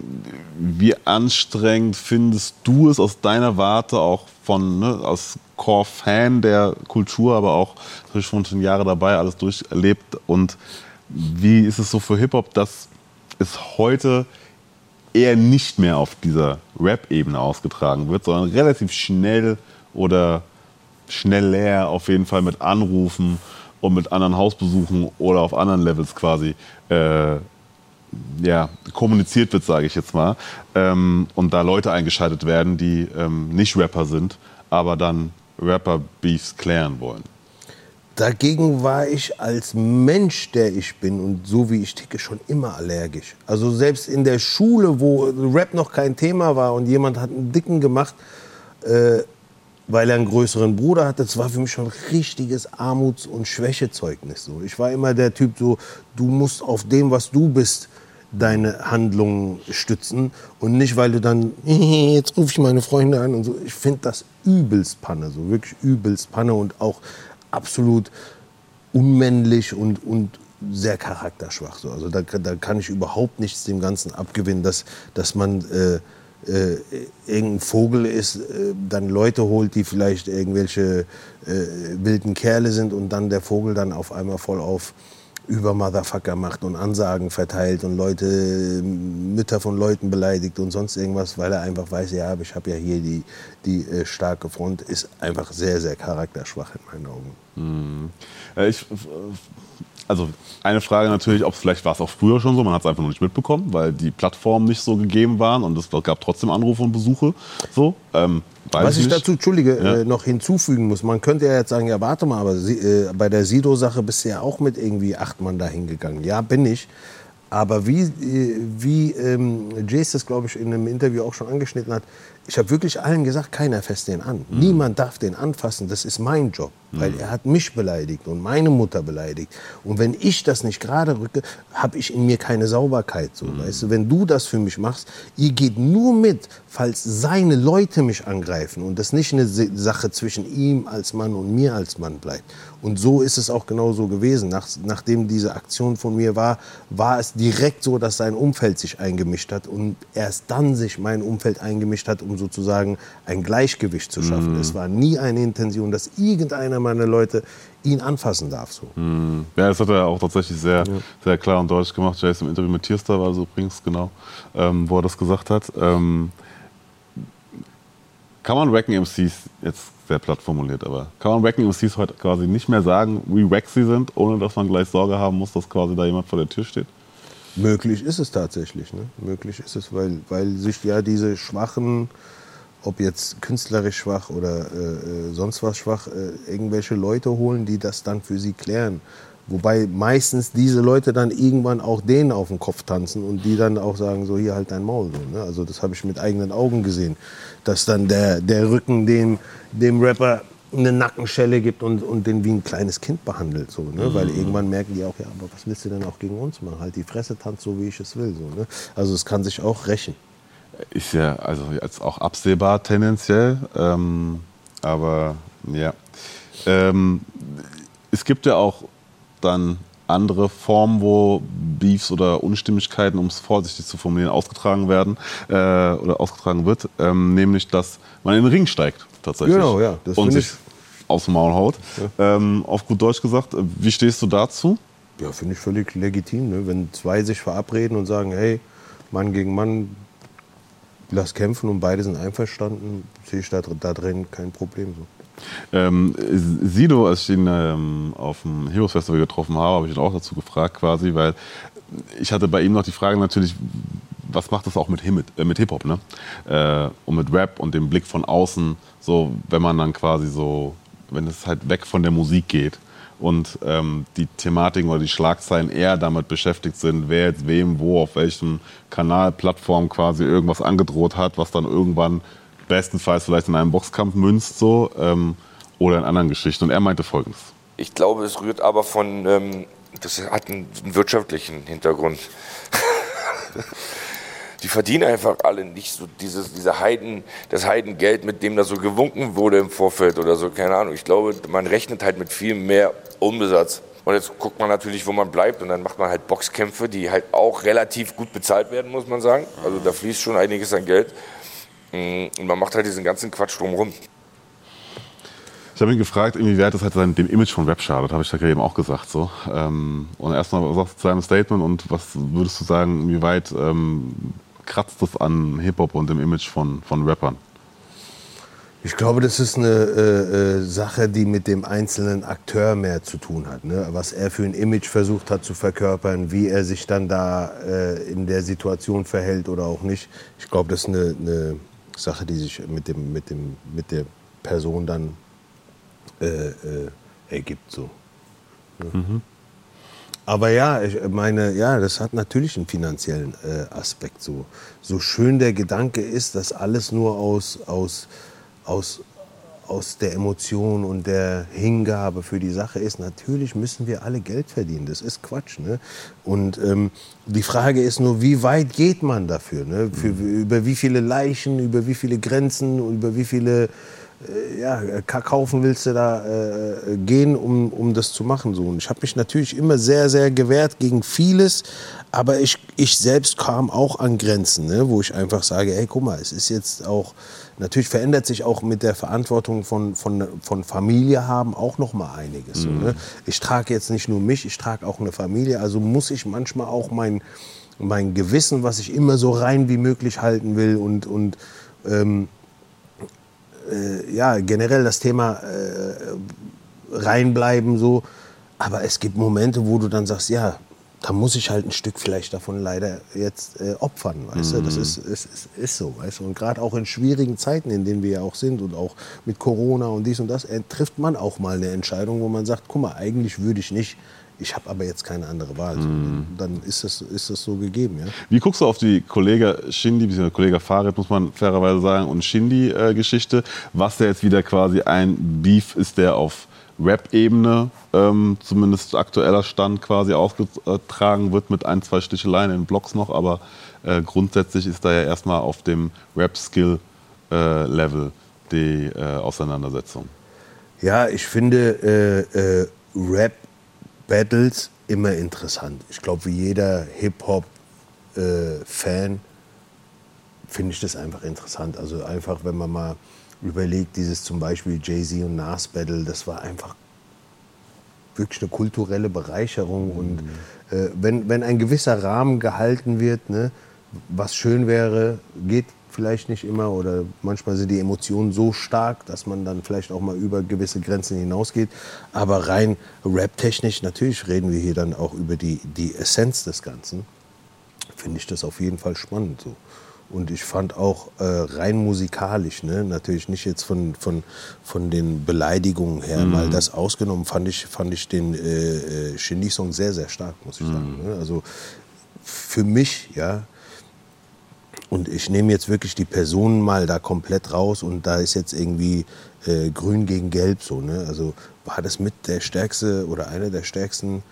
wie anstrengend findest du es aus deiner Warte, auch von ne, als Core-Fan der Kultur, aber auch natürlich schon schon Jahre dabei, alles durcherlebt? Und wie ist es so für Hip-Hop, dass es heute eher nicht mehr auf dieser Rap-Ebene ausgetragen wird, sondern relativ schnell oder schneller auf jeden Fall mit Anrufen und mit anderen Hausbesuchen oder auf anderen Levels quasi äh, ja, kommuniziert wird, sage ich jetzt mal. Ähm, und da Leute eingeschaltet werden, die ähm, nicht Rapper sind, aber dann Rapper-Beefs klären wollen. Dagegen war ich als Mensch, der ich bin und so wie ich ticke, schon immer allergisch. Also selbst in der Schule, wo Rap noch kein Thema war und jemand hat einen Dicken gemacht, äh, weil er einen größeren Bruder hatte, das war für mich schon ein richtiges Armuts- und Schwächezeugnis. So. Ich war immer der Typ, so, du musst auf dem, was du bist, deine Handlungen stützen und nicht, weil du dann, jetzt rufe ich meine Freunde an und so. Ich finde das übelst Panne, so wirklich übelst Panne und auch absolut unmännlich und, und sehr charakterschwach. So. Also da, da kann ich überhaupt nichts dem Ganzen abgewinnen, dass, dass man äh, äh, irgendein Vogel ist, äh, dann Leute holt, die vielleicht irgendwelche äh, wilden Kerle sind und dann der Vogel dann auf einmal voll auf über Motherfucker macht und Ansagen verteilt und Leute, Mütter von Leuten beleidigt und sonst irgendwas, weil er einfach weiß, ja, ich habe ja hier die, die äh, starke Front, ist einfach sehr, sehr charakterschwach in meinen Augen. Äh, Ich, also eine Frage natürlich, ob es vielleicht war es auch früher schon so, man hat es einfach noch nicht mitbekommen, weil die Plattformen nicht so gegeben waren und es gab trotzdem Anrufe und Besuche. So, ähm, Was ich nicht. dazu, Entschuldige, Ja. äh, noch hinzufügen muss, man könnte ja jetzt sagen, ja warte mal, aber äh, bei der Sido-Sache bist du ja auch mit irgendwie acht Mann da hingegangen. Ja, bin ich. Aber wie, äh, wie ähm, Jace das, glaube ich, in einem Interview auch schon angeschnitten hat, ich habe wirklich allen gesagt, keiner fasst den an. Mhm. Niemand darf den anfassen, das ist mein Job. Weil er hat mich beleidigt und meine Mutter beleidigt. Und wenn ich das nicht gerade rücke, habe ich in mir keine Sauberkeit. So, Mhm. weißt du? Wenn du das für mich machst, ihr geht nur mit, falls seine Leute mich angreifen und das nicht eine Sache zwischen ihm als Mann und mir als Mann bleibt. Und so ist es auch genau so gewesen. Nach, nachdem diese Aktion von mir war, war es direkt so, dass sein Umfeld sich eingemischt hat und erst dann sich mein Umfeld eingemischt hat, um sozusagen ein Gleichgewicht zu schaffen. Es war nie eine Intention, dass irgendeiner meiner Leute ihn anfassen darf. So. Ja, das hat er auch tatsächlich sehr, sehr klar und deutlich gemacht. Jay ist im Interview mit Tierstar war so übrigens genau, ähm, wo er das gesagt hat. Ähm, kann man Wacken MCs, jetzt sehr platt formuliert, aber kann man Wacken MCs heute quasi nicht mehr sagen, wie wack sie sind, ohne dass man gleich Sorge haben muss, dass quasi da jemand vor der Tür steht? Möglich ist es tatsächlich. Ne? Möglich ist es, weil, weil sich ja diese schwachen, ob jetzt künstlerisch schwach oder äh, äh, sonst was schwach, äh, irgendwelche Leute holen, die das dann für sie klären. Wobei meistens diese Leute dann irgendwann auch denen auf den Kopf tanzen und die dann auch sagen, so hier halt dein Maul. So, ne? Also das habe ich mit eigenen Augen gesehen, dass dann der, der Rücken dem, dem Rapper eine Nackenschelle gibt und, und den wie ein kleines Kind behandelt. So, ne? Weil irgendwann merken die auch, ja, aber was willst du denn auch gegen uns machen? Halt die Fresse tanzt so, wie ich es will. So, ne? Also es kann sich auch rächen. Ist ja also jetzt auch absehbar tendenziell. Ähm, aber ja. Ähm, es gibt ja auch dann andere Formen, wo Beefs oder Unstimmigkeiten, um es vorsichtig zu formulieren, ausgetragen werden äh, oder ausgetragen wird, ähm, nämlich dass man in den Ring steigt tatsächlich Genau, ja, das und sich aufs Maul haut. Ähm, auf gut Deutsch gesagt, wie stehst du dazu? Ja, finde ich völlig legitim. Ne? Wenn zwei sich verabreden und sagen, hey, Mann gegen Mann, lass kämpfen und beide sind einverstanden, sehe ich da, da drin kein Problem. So. Ähm, Sido, als ich ihn ähm, auf dem Heroes Festival getroffen habe, habe ich ihn auch dazu gefragt quasi, weil ich hatte bei ihm noch die Frage natürlich, was macht das auch mit, Him- äh, mit Hip-Hop, ne? Äh, und mit Rap und dem Blick von außen, so wenn man dann quasi so, wenn es halt weg von der Musik geht und ähm, die Thematiken oder die Schlagzeilen eher damit beschäftigt sind, wer jetzt wem, wo, auf welchem Kanal, Plattform quasi irgendwas angedroht hat, was dann irgendwann bestenfalls vielleicht in einem Boxkampf münzt so ähm, oder in anderen Geschichten. Und er meinte folgendes. Ich glaube, es rührt aber von, ähm, das hat einen, einen wirtschaftlichen Hintergrund. Die verdienen einfach alle nicht so dieses, diese Heiden, das Heidengeld, mit dem da so gewunken wurde im Vorfeld oder so, keine Ahnung. Ich glaube, man rechnet halt mit viel mehr Umsatz. Und jetzt guckt man natürlich, wo man bleibt und dann macht man halt Boxkämpfe, die halt auch relativ gut bezahlt werden, muss man sagen. Also da fließt schon einiges an Geld. Mm, Und man macht halt diesen ganzen Quatsch drumherum. Ich habe ihn gefragt, inwieweit das halt sein, dem Image von Rap schadet, habe ich da gerade eben auch gesagt. So. Ähm, und erstmal, was sagst du zu seinem Statement und was würdest du sagen, inwieweit ähm, kratzt das an Hip-Hop und dem Image von, von Rappern? Ich glaube, das ist eine äh, äh, Sache, die mit dem einzelnen Akteur mehr zu tun hat. Ne? Was er für ein Image versucht hat zu verkörpern, wie er sich dann da äh, in der Situation verhält oder auch nicht. Ich glaube, das ist eine, eine Sache, die sich mit, dem, mit, dem, mit der Person dann äh, äh, ergibt. So. Ne? Aber ja, ich meine, ja, das hat natürlich einen finanziellen äh, Aspekt. So. so schön der Gedanke ist, dass alles nur aus, aus, aus, aus der Emotion und der Hingabe für die Sache ist. Natürlich müssen wir alle Geld verdienen. Das ist Quatsch. Ne? Und ähm, die Frage ist nur, wie weit geht man dafür? Ne? Für, über wie viele Leichen, über wie viele Grenzen, über wie viele ja, Kakaufen willst du da äh, gehen, um, um das zu machen. So. Und ich habe mich natürlich immer sehr, sehr gewehrt gegen vieles, aber ich, ich selbst kam auch an Grenzen, ne, wo ich einfach sage, ey, guck mal, es ist jetzt auch, natürlich verändert sich auch mit der Verantwortung von, von, von Familie haben auch noch mal einiges. So, ne? Ich trage jetzt nicht nur mich, ich trage auch eine Familie, also muss ich manchmal auch mein, mein Gewissen, was ich immer so rein wie möglich halten will und, und ähm, äh, ja, generell das Thema äh, reinbleiben so. Aber es gibt Momente, wo du dann sagst, ja, da muss ich halt ein Stück vielleicht davon leider jetzt äh, opfern, weißt du? Das ist, ist, ist, ist so, weißt du? Und gerade auch in schwierigen Zeiten, in denen wir ja auch sind und auch mit Corona und dies und das, äh, trifft man auch mal eine Entscheidung, wo man sagt, guck mal, eigentlich würde ich nicht, ich habe aber jetzt keine andere Wahl. So, Dann ist das, ist das so gegeben, ja. Wie guckst du auf die Kollege Shindy, bzw. Kollege Farid, muss man fairerweise sagen, und Shindy-Geschichte, was da jetzt wieder quasi ein Beef ist, der auf Rap-Ebene, ähm, zumindest aktueller Stand quasi ausgetragen wird mit ein, zwei Sticheleien in Blogs noch, aber äh, grundsätzlich ist da ja erstmal auf dem Rap-Skill-Level die äh, Auseinandersetzung. Ja, ich finde äh, äh, Rap-Battles immer interessant. Ich glaube, wie jeder Hip-Hop-Fan finde ich das einfach interessant. Also einfach, wenn man mal überlegt, dieses zum Beispiel Jay-Z und Nas Battle, das war einfach wirklich eine kulturelle Bereicherung. Und äh, wenn, wenn ein gewisser Rahmen gehalten wird, ne, was schön wäre, geht vielleicht nicht immer oder manchmal sind die Emotionen so stark, dass man dann vielleicht auch mal über gewisse Grenzen hinausgeht. Aber rein rap-technisch, natürlich reden wir hier dann auch über die, die Essenz des Ganzen, finde ich das auf jeden Fall spannend so. Und ich fand auch äh, rein musikalisch, ne, natürlich nicht jetzt von, von, von den Beleidigungen her, mal das ausgenommen, fand ich, fand ich den äh, äh, Shindy-Song sehr, sehr stark, muss ich sagen. Ne? Also für mich, ja. Und ich nehme jetzt wirklich die Personen mal da komplett raus und da ist jetzt irgendwie äh, grün gegen gelb so. Ne? Also war das mit der stärkste oder einer der stärksten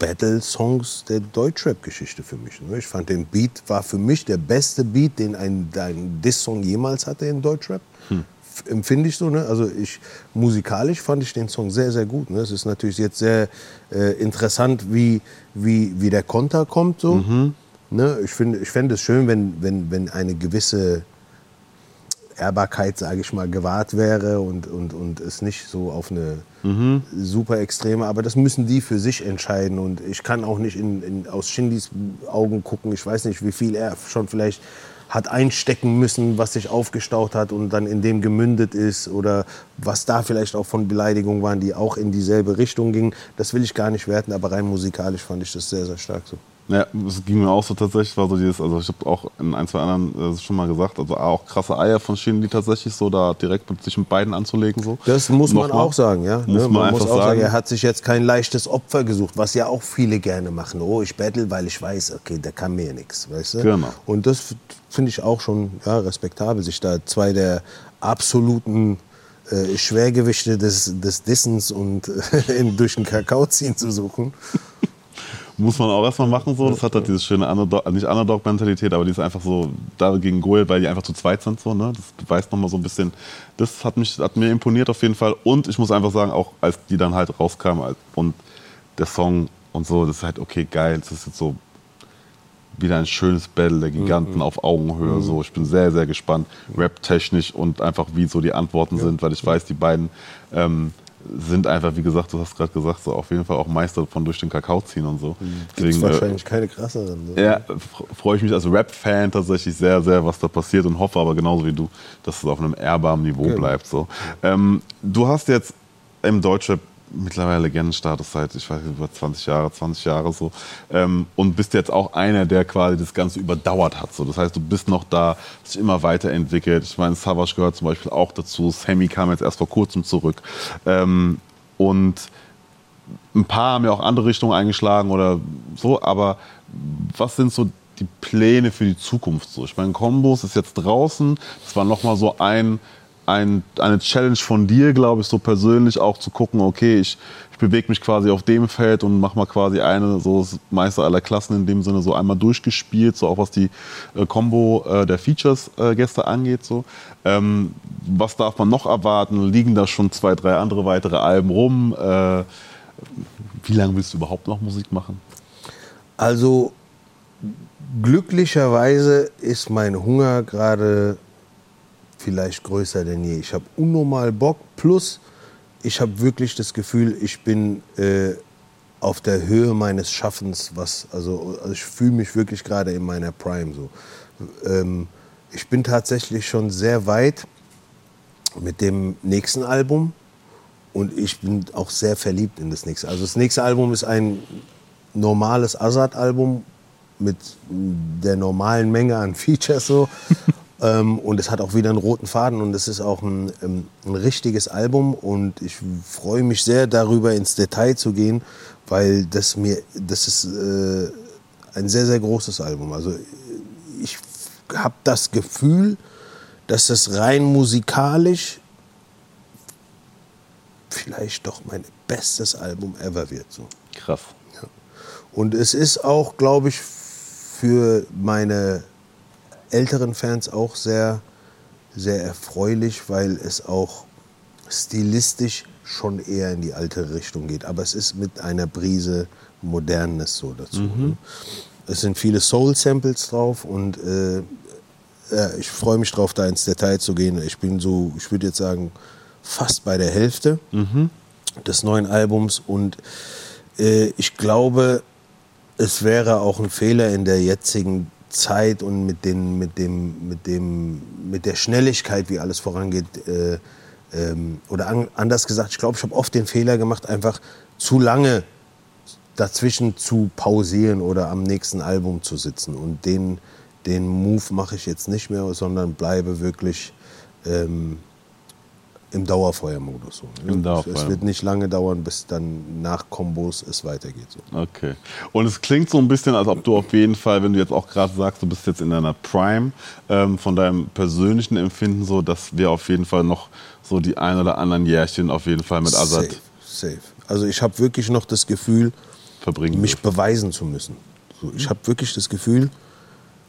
Battle-Songs der Deutschrap-Geschichte für mich. Ne? Ich fand den Beat war für mich der beste Beat, den ein, ein Diss-Song jemals hatte in Deutschrap. Hm. Empfinde ich so. Ne? Also ich musikalisch fand ich den Song sehr, sehr gut. Ne? Es ist natürlich jetzt sehr äh, interessant, wie, wie, wie der Konter kommt. So. Mhm. Ne? Ich finde ich fänd es schön, wenn, wenn, wenn eine gewisse Ehrbarkeit, sage ich mal, gewahrt wäre und, und, und es nicht so auf eine Mhm. super extreme. Aber das müssen die für sich entscheiden. Und ich kann auch nicht in, in, aus Shindys Augen gucken. Ich weiß nicht, wie viel er schon vielleicht hat einstecken müssen, was sich aufgestaut hat und dann in dem gemündet ist oder was da vielleicht auch von Beleidigungen waren, die auch in dieselbe Richtung gingen. Das will ich gar nicht werten, aber rein musikalisch fand ich das sehr, sehr stark so. Ja, es ging mir auch so tatsächlich, war so dieses, also ich habe auch in ein, zwei anderen äh, schon mal gesagt, also auch krasse Eier von Shindy tatsächlich so, da direkt mit sich mit beiden anzulegen so. Das muss man Nochmal. auch sagen, ja. Muss Ne, man man muss auch sagen, er hat sich jetzt kein leichtes Opfer gesucht, was ja auch viele gerne machen. Oh, ich battle, weil ich weiß, okay, der kann mir nichts, weißt du? Genau. Und das finde ich auch schon ja, respektabel, sich da zwei der absoluten äh, Schwergewichte des, des Dissens und durch den Kakao ziehen zu suchen. Muss man auch erstmal machen so. Das hat halt dieses schöne Underdog, nicht Underdog-Mentalität, aber die ist einfach so da gegen Goel, weil die einfach zu zweit sind so. Ne? Das beweist nochmal so ein bisschen. Das hat mich, hat mir imponiert auf jeden Fall. Und ich muss einfach sagen, auch als die dann halt rauskamen als- und der Song und so, das ist halt okay geil. Das ist jetzt so wieder ein schönes Battle der Giganten auf Augenhöhe. So, ich bin sehr, sehr gespannt, rap-technisch und einfach wie so die Antworten sind, weil ich weiß, die beiden ähm, sind einfach, wie gesagt, du hast gerade gesagt, so auf jeden Fall auch Meister von durch den Kakao ziehen und so. Gibt's Deswegen, äh, wahrscheinlich keine krasseren. So. ja, f- freue ich mich als Rap-Fan tatsächlich sehr, sehr, was da passiert und hoffe aber genauso wie du, dass es auf einem ehrbaren Niveau Genau. bleibt. So. Ähm, du hast jetzt im Deutschrap mittlerweile Legendenstatus seit, ich weiß nicht, über 20 Jahre, 20 Jahre so. Ähm, und bist jetzt auch einer, der quasi das Ganze überdauert hat. So. Das heißt, du bist noch da, sich immer weiterentwickelt. Ich meine, Savage gehört zum Beispiel auch dazu. Sammy kam jetzt erst vor kurzem zurück. Ähm, und ein paar haben ja auch andere Richtungen eingeschlagen oder so, aber was sind so die Pläne für die Zukunft so? Ich meine, Kombos ist jetzt draußen, das war nochmal so ein, ein, eine Challenge von dir, glaube ich, so persönlich auch zu gucken, okay, ich, ich bewege mich quasi auf dem Feld und mache mal quasi eine, so das Meister aller Klassen in dem Sinne, so einmal durchgespielt, so auch was die äh, Combo äh, der Features-Gäste angeht. So. Ähm, was darf man noch erwarten? Liegen da schon zwei, drei andere weitere Alben rum? Äh, wie lange willst du überhaupt noch Musik machen? Also glücklicherweise ist mein Hunger gerade vielleicht größer denn je. Ich habe unnormal Bock. Plus, ich habe wirklich das Gefühl, ich bin äh, auf der Höhe meines Schaffens. Was, also, also ich fühle mich wirklich gerade in meiner Prime. So. Ähm, ich bin tatsächlich schon sehr weit mit dem nächsten Album. Und ich bin auch sehr verliebt in das nächste. Also das nächste Album ist ein normales Azad-Album mit der normalen Menge an Features so. Ähm, und es hat auch wieder einen roten Faden und es ist auch ein, ähm, ein richtiges Album und ich freue mich sehr darüber ins Detail zu gehen, weil das mir das ist äh, ein sehr sehr großes Album. Also ich habe das Gefühl, dass es rein musikalisch vielleicht doch mein bestes Album ever wird so. Krass. Und es ist auch, glaube ich, für meine älteren Fans auch sehr, sehr erfreulich, weil es auch stilistisch schon eher in die alte Richtung geht. Aber es ist mit einer Brise Modernes so dazu. Ne? Es sind viele Soul-Samples drauf und äh, ja, ich freue mich drauf, da ins Detail zu gehen. Ich bin so, ich würde jetzt sagen, fast bei der Hälfte des neuen Albums und äh, ich glaube, es wäre auch ein Fehler in der jetzigen Zeit und mit, den, mit, dem, mit, dem, mit der Schnelligkeit, wie alles vorangeht. Äh, ähm, oder an, anders gesagt, ich glaube, ich habe oft den Fehler gemacht, einfach zu lange dazwischen zu pausieren oder am nächsten Album zu sitzen. Und den, den Move mache ich jetzt nicht mehr, sondern bleibe wirklich ähm, im Dauerfeuermodus. So, ne? Im Es Dauerfeuer. wird nicht lange dauern, bis dann nach Kombos es weitergeht. So. Okay. Und es klingt so ein bisschen, als ob du auf jeden Fall, wenn du jetzt auch gerade sagst, du bist jetzt in deiner Prime, ähm, von deinem persönlichen Empfinden so, dass wir auf jeden Fall noch so die ein oder anderen Jährchen auf jeden Fall mit Azad Safe, safe. Also ich habe wirklich noch das Gefühl, verbringen. mich dürfen. beweisen zu müssen. So, ich habe wirklich das Gefühl,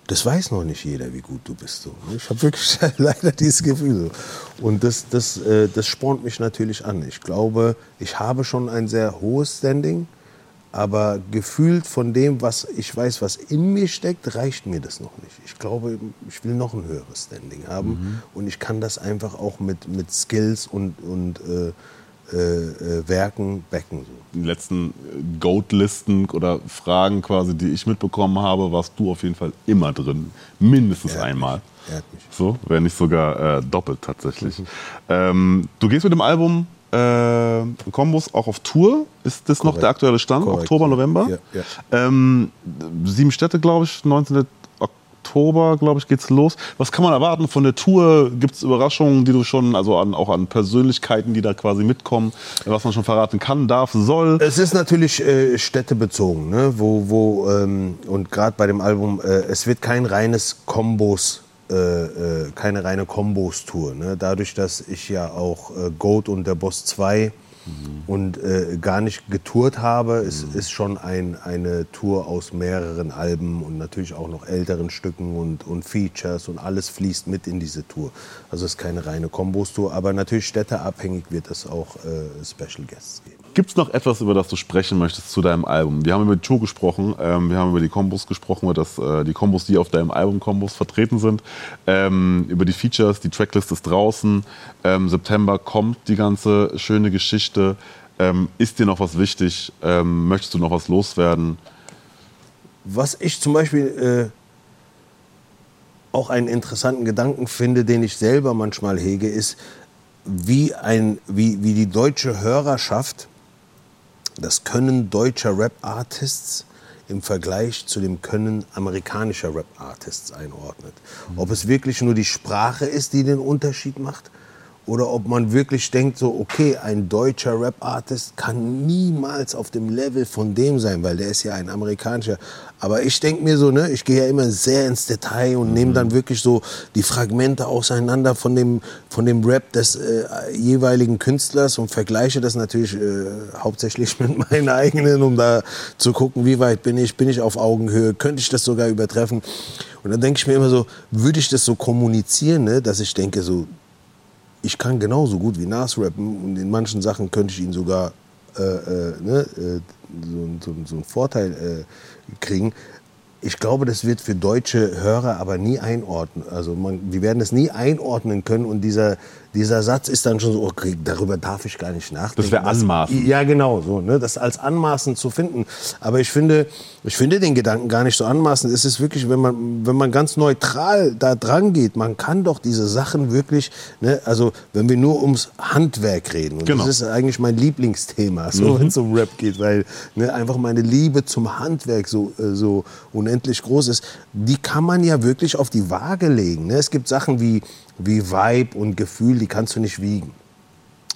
das weiß noch nicht jeder, wie gut du bist. So. ne? Ich habe wirklich leider dieses Gefühl. Und das, das, äh, das spornt mich natürlich an. Ich glaube, ich habe schon ein sehr hohes Standing, aber gefühlt von dem, was ich weiß, was in mir steckt, reicht mir das noch nicht. Ich glaube, ich will noch ein höheres Standing haben und ich kann das einfach auch mit, mit Skills und, und äh, äh, äh, Werken backen. So. die letzten äh, Goat-Listen oder Fragen quasi, die ich mitbekommen habe, warst du auf jeden Fall immer drin. Mindestens einmal. mich, mich. So, wenn nicht sogar äh, doppelt tatsächlich. Ähm, du gehst mit dem Album äh, Kombos auch auf Tour. Ist das noch Korrekt. der aktuelle Stand? Korrekt. Oktober, November? Ja, ja. Ähm, sieben Städte, glaube ich, 19. Oktober, glaube ich, geht's los. Was kann man erwarten von der Tour? Gibt es Überraschungen, die du schon, also an, auch an Persönlichkeiten, die da quasi mitkommen, was man schon verraten kann, darf, soll? Es ist natürlich äh, städtebezogen, ne? wo, wo ähm, und gerade bei dem Album, äh, es wird kein reines Kombos, äh, äh, keine reine Kombos-Tour. Ne? Dadurch, dass ich ja auch äh, Goat und der Boss 2 und äh, gar nicht getourt habe, es ist schon ein, eine Tour aus mehreren Alben und natürlich auch noch älteren Stücken und, und Features und alles fließt mit in diese Tour. Also es ist keine reine Kombos-Tour, aber natürlich städteabhängig wird es auch äh, Special Guests geben. Gibt es noch etwas, über das du sprechen möchtest zu deinem Album? Wir haben über die Tour gesprochen, ähm, wir haben über die Kombos gesprochen, über das, äh, die Kombos, die auf deinem Album Kombos vertreten sind, ähm, über die Features, die Tracklist ist draußen, ähm, September kommt die ganze schöne Geschichte. Ähm, ist dir noch was wichtig? Ähm, möchtest du noch was loswerden? Was ich zum Beispiel äh, auch einen interessanten Gedanken finde, den ich selber manchmal hege, ist, wie, ein, wie, wie die deutsche Hörerschaft das Können deutscher Rap-Artists im Vergleich zu dem Können amerikanischer Rap-Artists einordnet. Ob es wirklich nur die Sprache ist, die den Unterschied macht, oder ob man wirklich denkt, so, okay, ein deutscher Rap-Artist kann niemals auf dem Level von dem sein, weil der ist ja ein amerikanischer. Aber ich denke mir so, ne, ich gehe ja immer sehr ins Detail und nehme dann wirklich so die Fragmente auseinander von dem, von dem Rap des äh, jeweiligen Künstlers und vergleiche das natürlich äh, hauptsächlich mit meinen eigenen, um da zu gucken, wie weit bin ich, bin ich auf Augenhöhe, könnte ich das sogar übertreffen. Und dann denke ich mir immer so, würde ich das so kommunizieren, ne, dass ich denke, so, ich kann genauso gut wie Nas rappen und in manchen Sachen könnte ich ihn sogar äh, äh, ne, äh, so, so, so einen Vorteil äh, kriegen. Ich glaube, das wird für deutsche Hörer aber nie einordnen. Also man, die werden das nie einordnen können und dieser, dieser Satz ist dann schon so, okay, darüber darf ich gar nicht nachdenken. Das wäre anmaßend. Ja, genau, so, ne, das als anmaßend zu finden. Aber ich finde, ich finde den Gedanken gar nicht so anmaßend. Es ist wirklich, wenn man, wenn man ganz neutral da dran geht, man kann doch diese Sachen wirklich, ne, also wenn wir nur ums Handwerk reden, und Genau. das ist eigentlich mein Lieblingsthema, so wenn es um Rap geht, weil ne, einfach meine Liebe zum Handwerk so, äh, so unendlich groß ist, die kann man ja wirklich auf die Waage legen. Ne? Es gibt Sachen wie, wie Vibe und Gefühl, die kannst du nicht wiegen.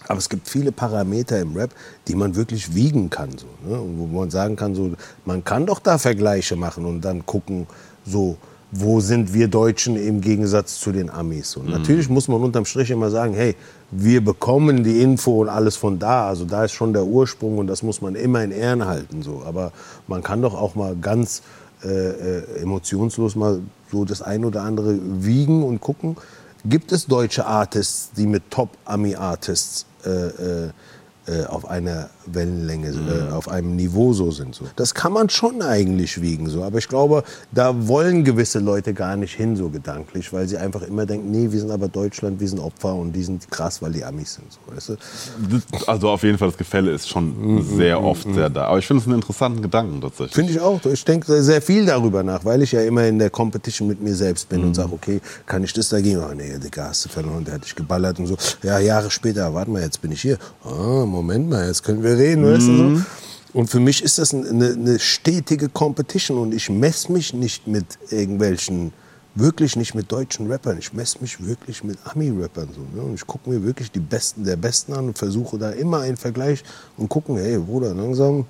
Aber es gibt viele Parameter im Rap, die man wirklich wiegen kann. So, ne? Wo man sagen kann, so, man kann doch da Vergleiche machen und dann gucken, so, wo sind wir Deutschen im Gegensatz zu den Amis. Und natürlich muss man unterm Strich immer sagen, hey, wir bekommen die Info und alles von da. Also da ist schon der Ursprung und das muss man immer in Ehren halten. So. Aber man kann doch auch mal ganz äh, äh, emotionslos mal so das ein oder andere wiegen und gucken. Gibt es deutsche Artists, die mit Top-Ami-Artists äh, äh, äh, auf einer Wellenlänge, äh, auf einem Niveau so sind? So. Das kann man schon eigentlich wiegen. So. Aber ich glaube, da wollen gewisse Leute gar nicht hin, so gedanklich, weil sie einfach immer denken, nee, wir sind aber Deutschland, wir sind Opfer und die sind krass, weil die Amis sind. So, weißt du? Also auf jeden Fall, das Gefälle ist schon sehr oft sehr da. Aber ich finde es einen interessanten Gedanken tatsächlich. Finde ich auch. Ich denke sehr viel darüber nach, weil ich ja immer in der Competition mit mir selbst bin und sage, okay, kann ich das dagegen? Oh nee, Digga, hast du verloren, der hat dich geballert und so. Ja, Jahre später, warte mal, jetzt bin ich hier. Ah, Moment mal, jetzt können wir reden, weißt du so. Und für mich ist das eine, eine stetige Competition und ich messe mich nicht mit irgendwelchen wirklich nicht mit deutschen Rappern. Ich messe mich wirklich mit Ami-Rappern so. Ne? Und ich gucke mir wirklich die Besten der Besten an und versuche da immer einen Vergleich und gucken, hey Bruder, langsam.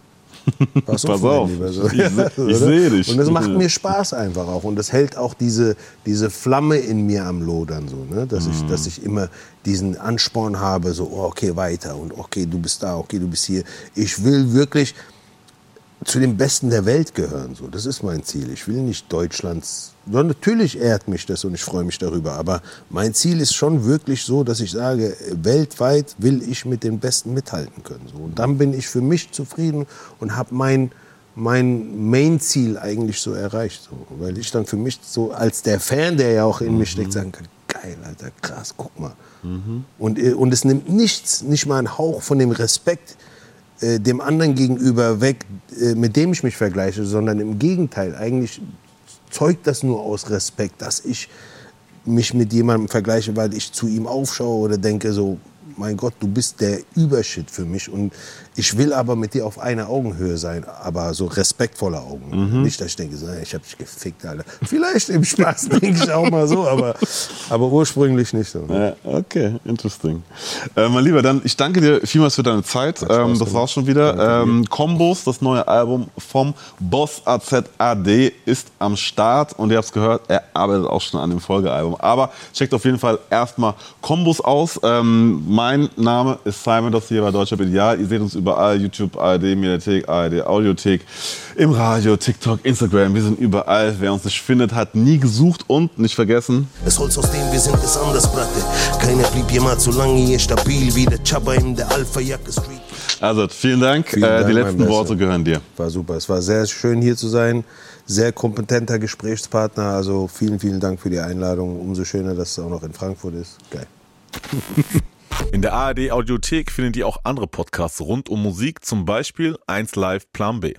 Pass, Pass auf. Lieber, so. Ich ich Oder? seh dich. Und das macht mir Spaß einfach auch. Und das hält auch diese, diese Flamme in mir am Lodern so, ne? dass, ich, dass ich immer diesen Ansporn habe, so, oh, okay, weiter und okay, du bist da, okay, du bist hier. Ich will wirklich zu den Besten der Welt gehören. So. Das ist mein Ziel. Ich will nicht Deutschlands. Ja, natürlich ehrt mich das und ich freue mich darüber. Aber mein Ziel ist schon wirklich so, dass ich sage, weltweit will ich mit den Besten mithalten können. So. Und dann bin ich für mich zufrieden und habe mein, mein Main-Ziel eigentlich so erreicht. So. Weil ich dann für mich so als der Fan, der ja auch in mir steckt, sagen kann, geil, Alter, krass, guck mal. Und, äh, und es nimmt nichts, nicht mal einen Hauch von dem Respekt, äh, dem anderen gegenüber weg, äh, mit dem ich mich vergleiche, sondern im Gegenteil. Eigentlich zeugt das nur aus Respekt, dass ich mich mit jemandem vergleiche, weil ich zu ihm aufschaue oder denke so, mein Gott, du bist der Übershit für mich und ich will aber mit dir auf einer Augenhöhe sein, aber so respektvoller Augen. Nicht, dass ich denke, ich hab dich gefickt, Alter. Vielleicht im Spaß denke ich auch mal so, aber, aber ursprünglich nicht so. Ne? Ja, okay, interesting. Äh, mein Lieber, dann ich danke dir vielmals für deine Zeit. Ähm, das war's schon wieder. Ähm, Kombos, das neue Album vom Boss AZAD ist am Start und ihr habt's gehört, er arbeitet auch schon an dem Folgealbum. Aber checkt auf jeden Fall erstmal Kombos aus. Ähm, mein Name ist Simon, das hier bei Deutscher Ideal. Ihr seht uns überall, YouTube, ARD, Mediathek, ARD, Audiothek, im Radio, TikTok, Instagram. Wir sind überall. Wer uns nicht findet, hat nie gesucht und nicht vergessen, Das Holz, aus dem wir sind, ist anders, Bratte. Keiner blieb jemals so lange hier stabil wie der Chaba in der Alpha-Jacke Street. Also, vielen Dank. Vielen äh, Dank, die mein letzten. Worte gehören dir. War super. Es war sehr schön hier zu sein. Sehr kompetenter Gesprächspartner. Also vielen, vielen Dank für die Einladung. Umso schöner, dass es auch noch in Frankfurt ist. Geil. In der ARD Audiothek findet ihr auch andere Podcasts rund um Musik, zum Beispiel 1 Live Plan B.